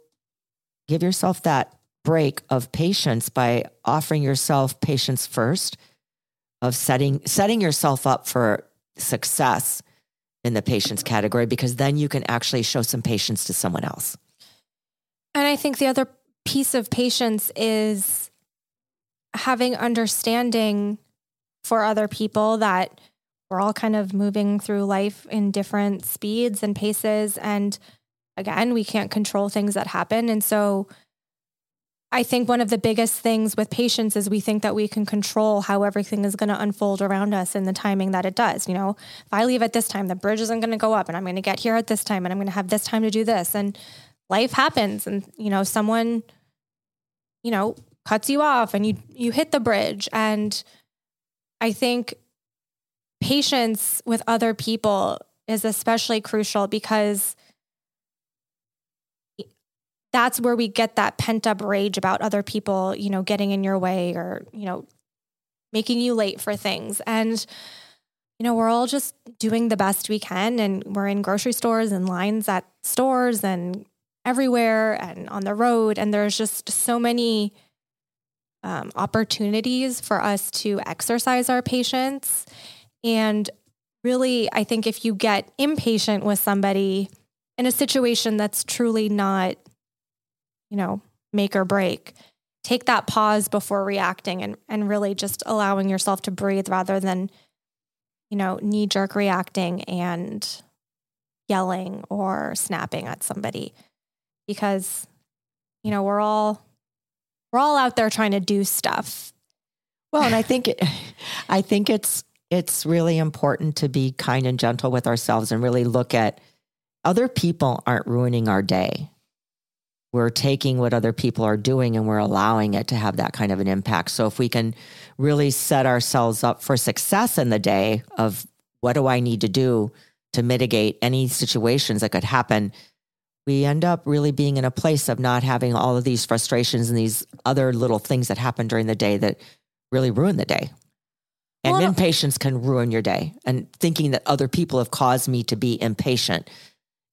give yourself that break of patience by offering yourself patience first of setting setting yourself up for success in the patience category because then you can actually show some patience to someone else. And I think the other piece of patience is having understanding for other people that we're all kind of moving through life in different speeds and paces. And again, we can't control things that happen. And so I think one of the biggest things with patience is we think that we can control how everything is going to unfold around us and the timing that it does. You know, if I leave at this time, the bridge isn't going to go up and I'm going to get here at this time and I'm going to have this time to do this. And life happens and, you know, someone, you know, cuts you off and you you hit the bridge. And I think patience with other people is especially crucial because that's where we get that pent up rage about other people, you know, getting in your way or, you know, making you late for things. And, you know, we're all just doing the best we can. And we're in grocery stores and lines at stores and everywhere and on the road. And there's just so many um, opportunities for us to exercise our patience and really, I think if you get impatient with somebody in a situation that's truly not, you know, make or break, take that pause before reacting and, and really just allowing yourself to breathe rather than, you know, knee jerk reacting and yelling or snapping at somebody because, you know, we're all, we're all out there trying to do stuff. Well, and I think it, I think it's it's really important to be kind and gentle with ourselves and really look at other people aren't ruining our day. We're taking what other people are doing and we're allowing it to have that kind of an impact. So if we can really set ourselves up for success in the day of what do I need to do to mitigate any situations that could happen, we end up really being in a place of not having all of these frustrations and these other little things that happen during the day that really ruin the day. And well, impatience can ruin your day. And thinking that other people have caused me to be impatient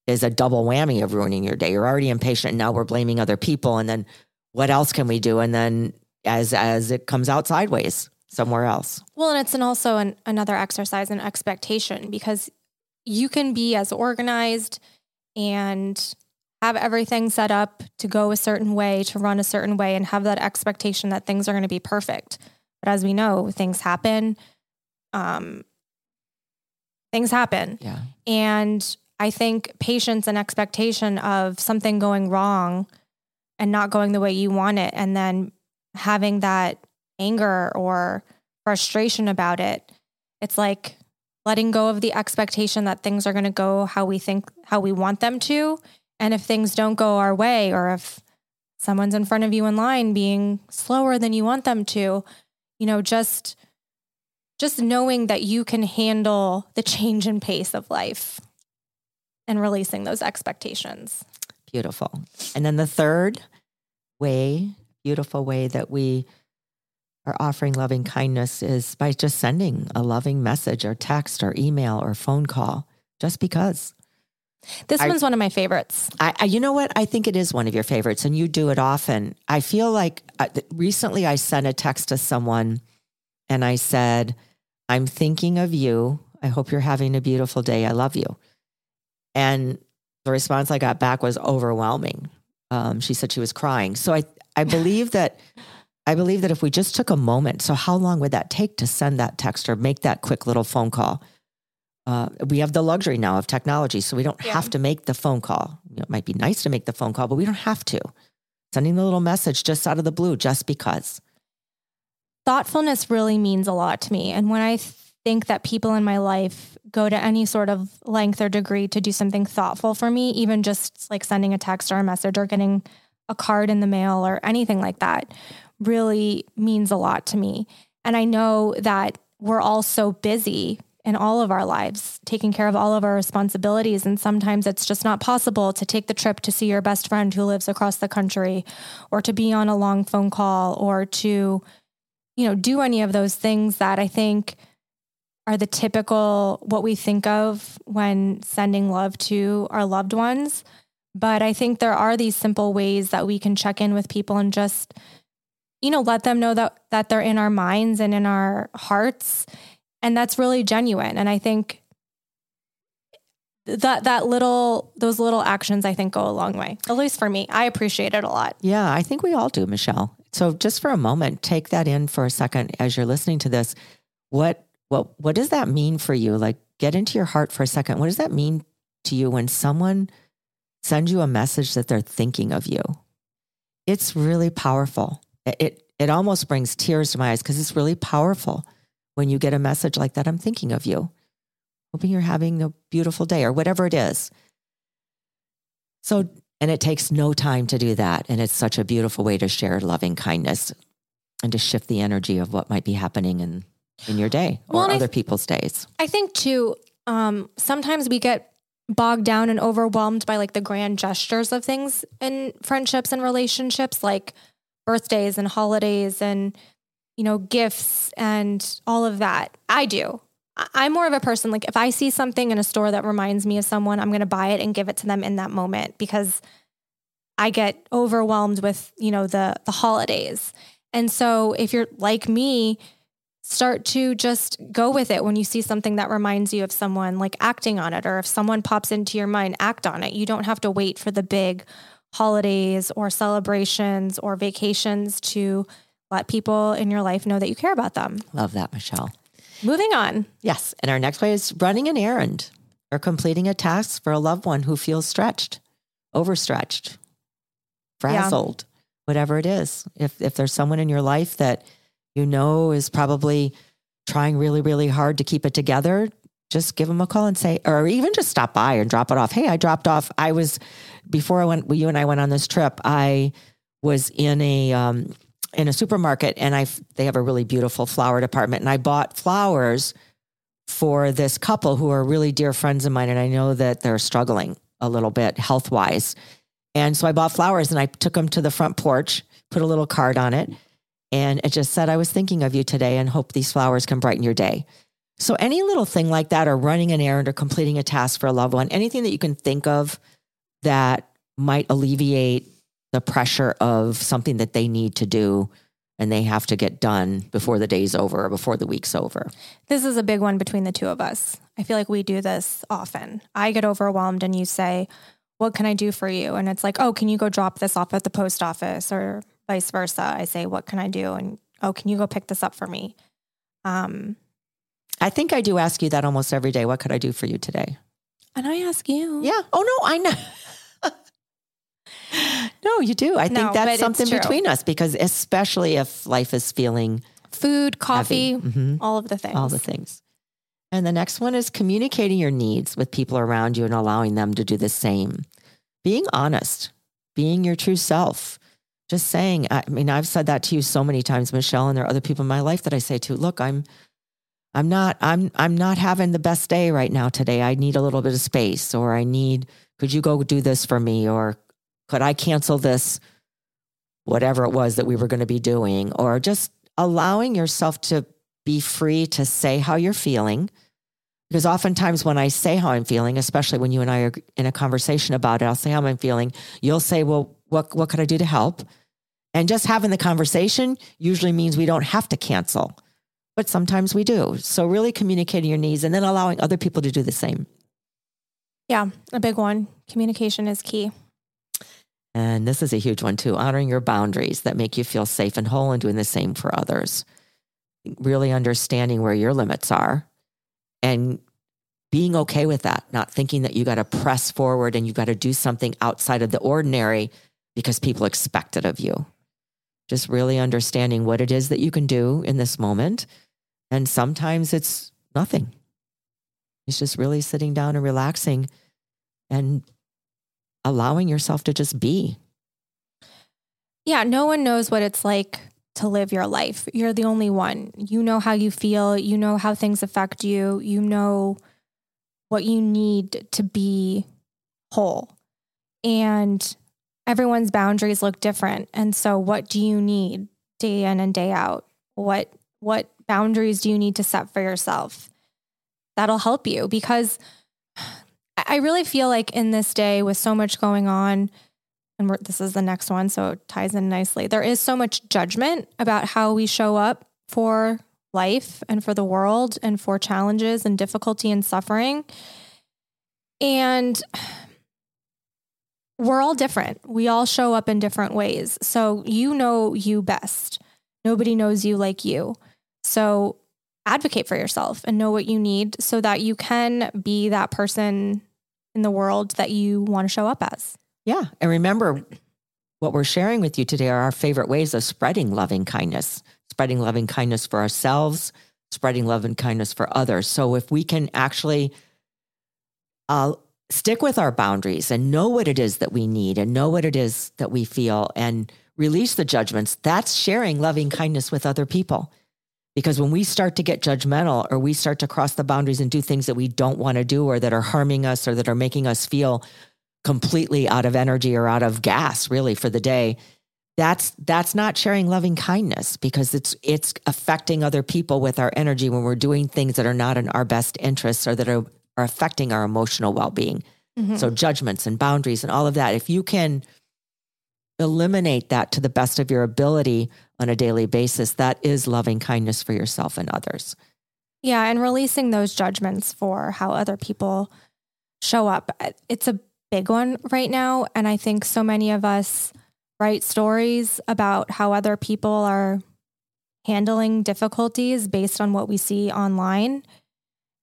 is a double whammy of ruining your day. You're already impatient. And now we're blaming other people. And then what else can we do? And then as as it comes out sideways somewhere else. Well, and it's an also an, another exercise in expectation because you can be as organized and have everything set up to go a certain way, to run a certain way, and have that expectation that things are going to be perfect. But as we know, things happen. Um, things happen. Yeah. And I think patience and expectation of something going wrong and not going the way you want it, and then having that anger or frustration about it, it's like letting go of the expectation that things are going to go how we think, how we want them to. And if things don't go our way, or if someone's in front of you in line being slower than you want them to, you know, just just knowing that you can handle the change in pace of life and releasing those expectations. Beautiful. And then the third way, beautiful way that we are offering loving kindness is by just sending a loving message or text or email or phone call just because. This I, one's one of my favorites. I, I, you know what? I think it is one of your favorites, and you do it often. I feel like uh, recently I sent a text to someone, and I said, "I'm thinking of you. I hope you're having a beautiful day. I love you." And the response I got back was overwhelming. Um, she said she was crying. So I, I believe that I believe that if we just took a moment, so how long would that take to send that text or make that quick little phone call? Uh, we have the luxury now of technology, so we don't yeah. have to make the phone call. You know, it might be nice to make the phone call, but we don't have to. Sending the little message just out of the blue, just because. Thoughtfulness really means a lot to me. And when I think that people in my life go to any sort of length or degree to do something thoughtful for me, even just like sending a text or a message or getting a card in the mail or anything like that, really means a lot to me. And I know that we're all so busy in all of our lives, taking care of all of our responsibilities. And sometimes it's just not possible to take the trip to see your best friend who lives across the country or to be on a long phone call or to, you know, do any of those things that I think are the typical what we think of when sending love to our loved ones. But I think there are these simple ways that we can check in with people and just, you know, let them know that that they're in our minds and in our hearts. And that's really genuine. And i think that that little those little actions i think go a long way at least for me. I appreciate it a lot. Yeah i think we all do michelle. So just for a moment take that in for a second as you're listening to this. What what what does that mean for you like get into your heart for a second what does that mean to you when someone sends you a message that they're thinking of you it's really powerful it it almost brings tears to my eyes because it's really powerful when you get a message like that, I'm thinking of you. Hoping you're having a beautiful day or whatever it is. So, and it takes no time to do that. And it's such a beautiful way to share loving kindness and to shift the energy of what might be happening in, in your day or well, other th- people's days. I think too, um, sometimes we get bogged down and overwhelmed by like the grand gestures of things in friendships and relationships, like birthdays and holidays and you know, gifts and all of that. I do. I'm more of a person like if I see something in a store that reminds me of someone, I'm going to buy it and give it to them in that moment because I get overwhelmed with, you know, the the holidays. And so if you're like me, start to just go with it when you see something that reminds you of someone, like acting on it or if someone pops into your mind, act on it. You don't have to wait for the big holidays or celebrations or vacations to let people in your life know that you care about them. Love that, Michelle. Moving on. Yes. And our next way is running an errand or completing a task for a loved one who feels stretched, overstretched, frazzled, yeah. whatever it is. If, if there's someone in your life that you know is probably trying really, really hard to keep it together, just give them a call and say, or even just stop by and drop it off. Hey, I dropped off. I was, before I went, you and I went on this trip, I was in a, um, in a supermarket and I they have a really beautiful flower department and I bought flowers for this couple who are really dear friends of mine and I know that they're struggling a little bit health-wise. And so I bought flowers and I took them to the front porch, put a little card on it, and it just said I was thinking of you today and hope these flowers can brighten your day. So any little thing like that or running an errand or completing a task for a loved one, anything that you can think of that might alleviate the pressure of something that they need to do and they have to get done before the day's over or before the week's over. This is a big one between the two of us. I feel like we do this often. I get overwhelmed and you say, What can I do for you? And it's like, Oh, can you go drop this off at the post office or vice versa? I say, What can I do? And oh, can you go pick this up for me? Um, I think I do ask you that almost every day. What could I do for you today? And I ask you. Yeah. Oh, no, I know. no, you do. I think that's something between us because especially if life is feeling food, coffee, mm-hmm. all of the things. All the things. And the next one is communicating your needs with people around you and allowing them to do the same. Being honest, being your true self. Just saying, I mean, I've said that to you so many times, Michelle, and there are other people in my life that I say to, look, I'm I'm not I'm I'm not having the best day right now today. I need a little bit of space or I need could you go do this for me or could I cancel this, whatever it was that we were going to be doing, or just allowing yourself to be free to say how you're feeling. Because oftentimes when I say how I'm feeling, especially when you and I are in a conversation about it, I'll say how I'm feeling. You'll say, well, what, what could I do to help? And just having the conversation usually means we don't have to cancel, but sometimes we do. So really communicating your needs and then allowing other people to do the same. Yeah, a big one. Communication is key. And this is a huge one too honoring your boundaries that make you feel safe and whole and doing the same for others. Really understanding where your limits are and being okay with that, not thinking that you got to press forward and you got to do something outside of the ordinary because people expect it of you. Just really understanding what it is that you can do in this moment. And sometimes it's nothing. It's just really sitting down and relaxing and allowing yourself to just be. Yeah, no one knows what it's like to live your life. You're the only one. You know how you feel, you know how things affect you, you know what you need to be whole. And everyone's boundaries look different. And so what do you need day in and day out? What what boundaries do you need to set for yourself? That'll help you because I really feel like in this day with so much going on, and this is the next one, so it ties in nicely. There is so much judgment about how we show up for life and for the world and for challenges and difficulty and suffering. And we're all different. We all show up in different ways. So you know you best. Nobody knows you like you. So advocate for yourself and know what you need so that you can be that person in the world that you want to show up as. Yeah. And remember, what we're sharing with you today are our favorite ways of spreading loving kindness, spreading loving kindness for ourselves, spreading love and kindness for others. So if we can actually uh, stick with our boundaries and know what it is that we need and know what it is that we feel and release the judgments, that's sharing loving kindness with other people. Because when we start to get judgmental or we start to cross the boundaries and do things that we don't want to do or that are harming us or that are making us feel completely out of energy or out of gas really for the day, that's that's not sharing loving kindness because it's it's affecting other people with our energy when we're doing things that are not in our best interests or that are, are affecting our emotional well-being. Mm-hmm. So judgments and boundaries and all of that. If you can eliminate that to the best of your ability on a daily basis, that is loving kindness for yourself and others. Yeah, and releasing those judgments for how other people show up. It's a big one right now. And I think so many of us write stories about how other people are handling difficulties based on what we see online.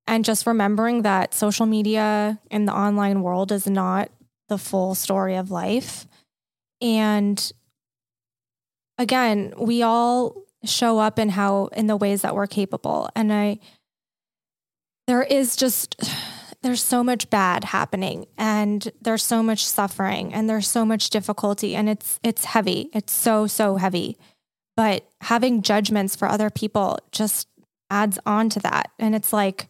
And just remembering that social media in the online world is not the full story of life. And again, we all show up in how in the ways that we're capable. And I there is just there's so much bad happening and there's so much suffering and there's so much difficulty and it's it's heavy. It's so so heavy. But having judgments for other people just adds on to that. And it's like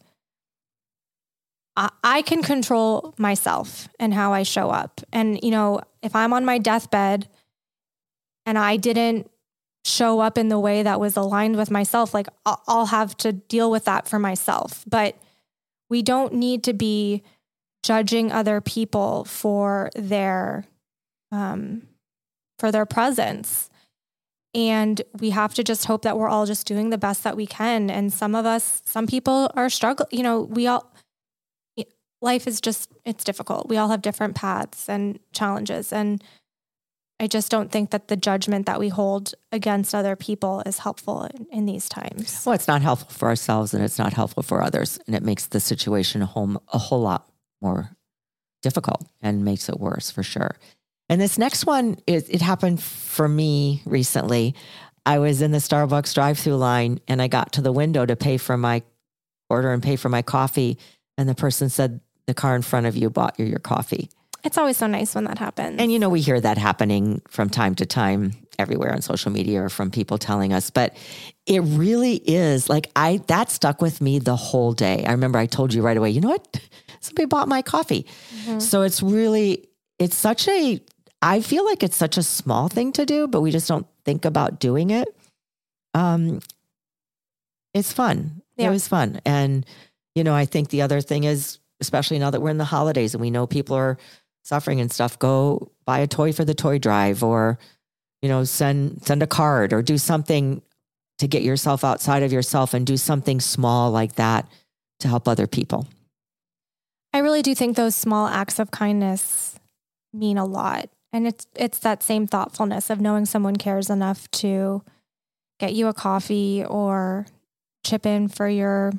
I can control myself and how I show up. And you know, if I'm on my deathbed and I didn't show up in the way that was aligned with myself, like I'll have to deal with that for myself. But we don't need to be judging other people for their um, for their presence. And we have to just hope that we're all just doing the best that we can. And some of us, some people are struggling. You know, we all, life is just, it's difficult. We all have different paths and challenges. And I just don't think that the judgment that we hold against other people is helpful in, in, these times. Well, it's not helpful for ourselves and it's not helpful for others. And it makes the situation a whole, a whole lot more difficult and makes it worse for sure. And this next one, is, it happened for me recently. I was in the Starbucks drive through line and I got to the window to pay for my order and pay for my coffee. And the person said, The car in front of you bought you your coffee. It's always so nice when that happens. And you know, we hear that happening from time to time everywhere on social media or from people telling us, but it really is like I that stuck with me the whole day. I remember I told you right away, you know what? Somebody bought my coffee. Mm-hmm. So it's really it's such a I feel like it's such a small thing to do, but we just don't think about doing it. Um it's fun. Yeah. It was fun. And you know, I think the other thing is especially now that we're in the holidays and we know people are suffering and stuff, go buy a toy for the toy drive or, you know, send send a card or do something to get yourself outside of yourself and do something small like that to help other people. I really do think those small acts of kindness mean a lot. And it's it's that same thoughtfulness of knowing someone cares enough to get you a coffee or chip in for your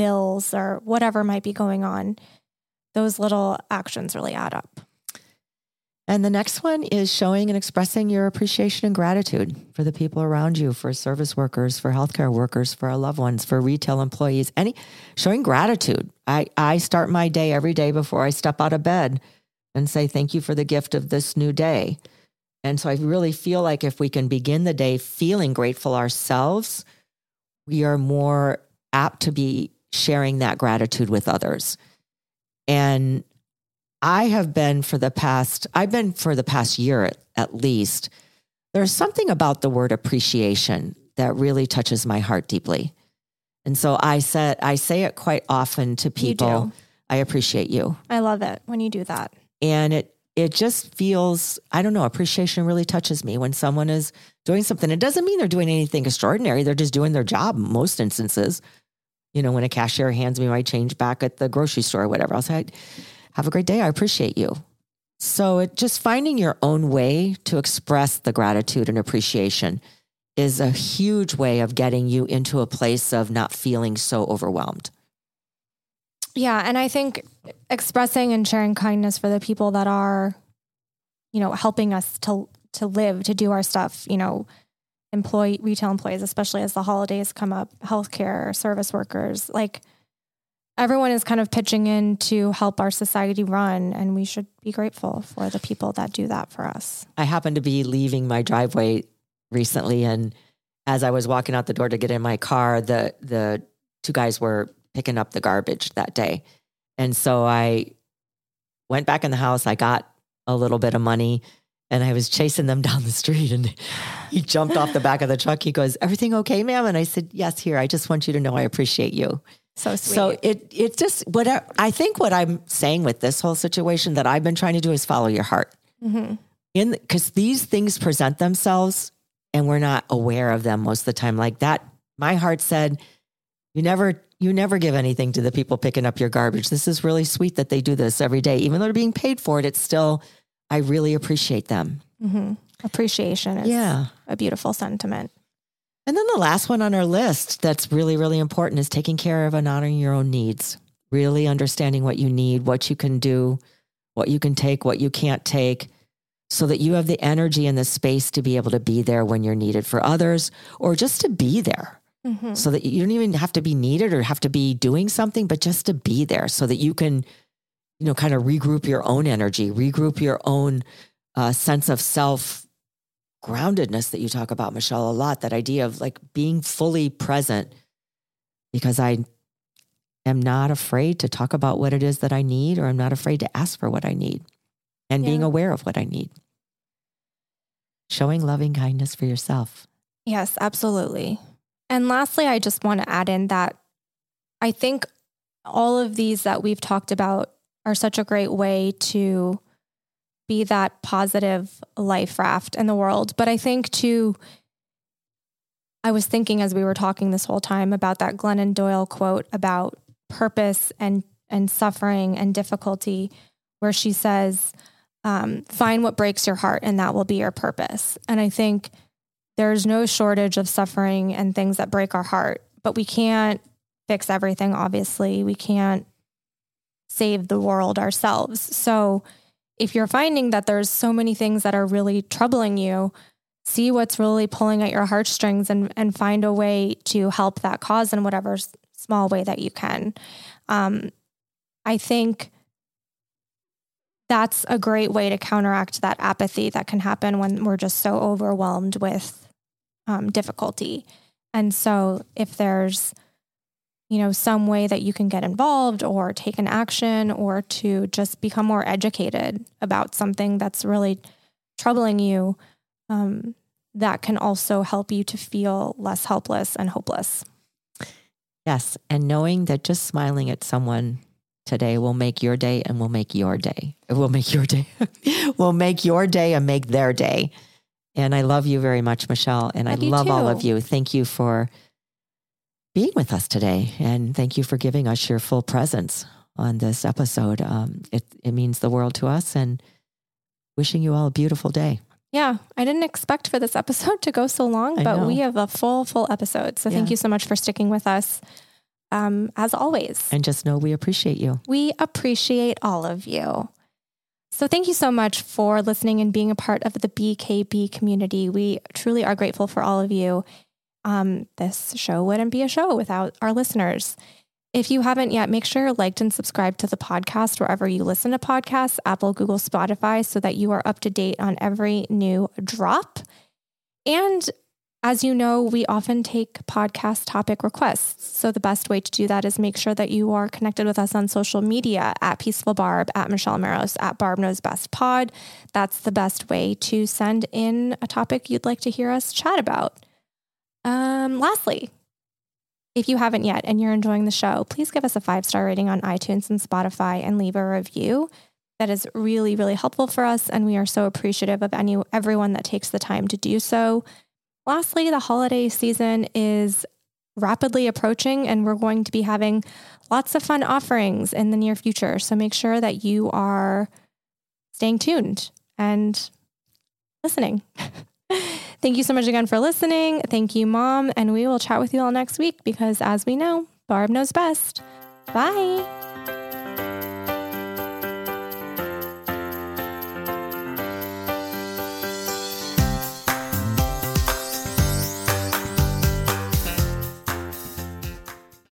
bills or whatever might be going on. Those little actions really add up. And the next one is showing and expressing your appreciation and gratitude for the people around you, for service workers, for healthcare workers, for our loved ones, for retail employees. Any showing gratitude. I, I start my day every day before I step out of bed and say thank you for the gift of this new day. And so I really feel like if we can begin the day feeling grateful ourselves, we are more apt to be sharing that gratitude with others. And I have been for the past, I've been for the past year at, at least. There's something about the word appreciation that really touches my heart deeply. And so I said, I say it quite often to people. I appreciate you. I love it when you do that. And it it just feels, I don't know, appreciation really touches me when someone is doing something. It doesn't mean they're doing anything extraordinary. They're just doing their job in most instances. You know, when a cashier hands me my change back at the grocery store or whatever, I'll say, have a great day. I appreciate you. So it just finding your own way to express the gratitude and appreciation is a huge way of getting you into a place of not feeling so overwhelmed. Yeah, and I think expressing and sharing kindness for the people that are you know helping us to to live, to do our stuff, you know, employee retail employees especially as the holidays come up, healthcare, service workers, like everyone is kind of pitching in to help our society run and we should be grateful for the people that do that for us. I happened to be leaving my driveway recently and as I was walking out the door to get in my car, the the two guys were picking up the garbage that day. And so I went back in the house, I got a little bit of money and I was chasing them down the street and he jumped off the back of the truck. He goes, "Everything okay, ma'am?" And I said, "Yes, here. I just want you to know I appreciate you." So sweet. So it it just what I, I think what I'm saying with this whole situation that I've been trying to do is follow your heart. Mm-hmm. In because these things present themselves and we're not aware of them most of the time. Like that, my heart said, "You never you never give anything to the people picking up your garbage. This is really sweet that they do this every day, even though they're being paid for it. It's still I really appreciate them. Mm-hmm. Appreciation is yeah. a beautiful sentiment. And then the last one on our list that's really, really important is taking care of and honoring your own needs, really understanding what you need, what you can do, what you can take, what you can't take, so that you have the energy and the space to be able to be there when you're needed for others or just to be there. Mm-hmm. So that you don't even have to be needed or have to be doing something, but just to be there so that you can, you know, kind of regroup your own energy, regroup your own uh, sense of self groundedness that you talk about, Michelle, a lot. That idea of like being fully present because I am not afraid to talk about what it is that I need, or I'm not afraid to ask for what I need and yeah. being aware of what I need. Showing loving kindness for yourself. Yes, absolutely. And lastly, I just want to add in that I think all of these that we've talked about are such a great way to be that positive life raft in the world. But I think too, I was thinking as we were talking this whole time about that Glennon Doyle quote about purpose and and suffering and difficulty, where she says, um, "Find what breaks your heart, and that will be your purpose." And I think there's no shortage of suffering and things that break our heart, but we can't fix everything. Obviously, we can't save the world ourselves. So if you're finding that there's so many things that are really troubling you, see what's really pulling at your heartstrings and, and find a way to help that cause in whatever small way that you can. Um, I think that's a great way to counteract that apathy that can happen when we're just so overwhelmed with um, difficulty. And so, if there's you know, some way that you can get involved or take an action or to just become more educated about something that's really troubling you, um, that can also help you to feel less helpless and hopeless. Yes. And knowing that just smiling at someone today will make your day and will make your day. It will make your day. will make your day and make their day. And I love you very much, Michelle. And love I love all of you. Thank you for being with us today. And thank you for giving us your full presence on this episode. Um, it, it means the world to us. And wishing you all a beautiful day. Yeah, I didn't expect for this episode to go so long, but we have a full, full episode. So yeah. thank you so much for sticking with us. Um, as always. And just know we appreciate you. We appreciate all of you. So, thank you so much for listening and being a part of the BKB community. We truly are grateful for all of you. Um, this show wouldn't be a show without our listeners. If you haven't yet, make sure you're liked and subscribed to the podcast wherever you listen to podcasts Apple, Google, Spotify so that you are up to date on every new drop. And as you know, we often take podcast topic requests. So the best way to do that is make sure that you are connected with us on social media at Peaceful Barb, at Michelle Maros, at Barb Knows Best Pod. That's the best way to send in a topic you'd like to hear us chat about. Um, lastly, if you haven't yet and you're enjoying the show, please give us a five star rating on iTunes and Spotify and leave a review. That is really, really helpful for us. And we are so appreciative of any everyone that takes the time to do so. Lastly, the holiday season is rapidly approaching, and we're going to be having lots of fun offerings in the near future. So make sure that you are staying tuned and listening. Thank you so much again for listening. Thank you, Mom. And we will chat with you all next week because, as we know, Barb knows best. Bye.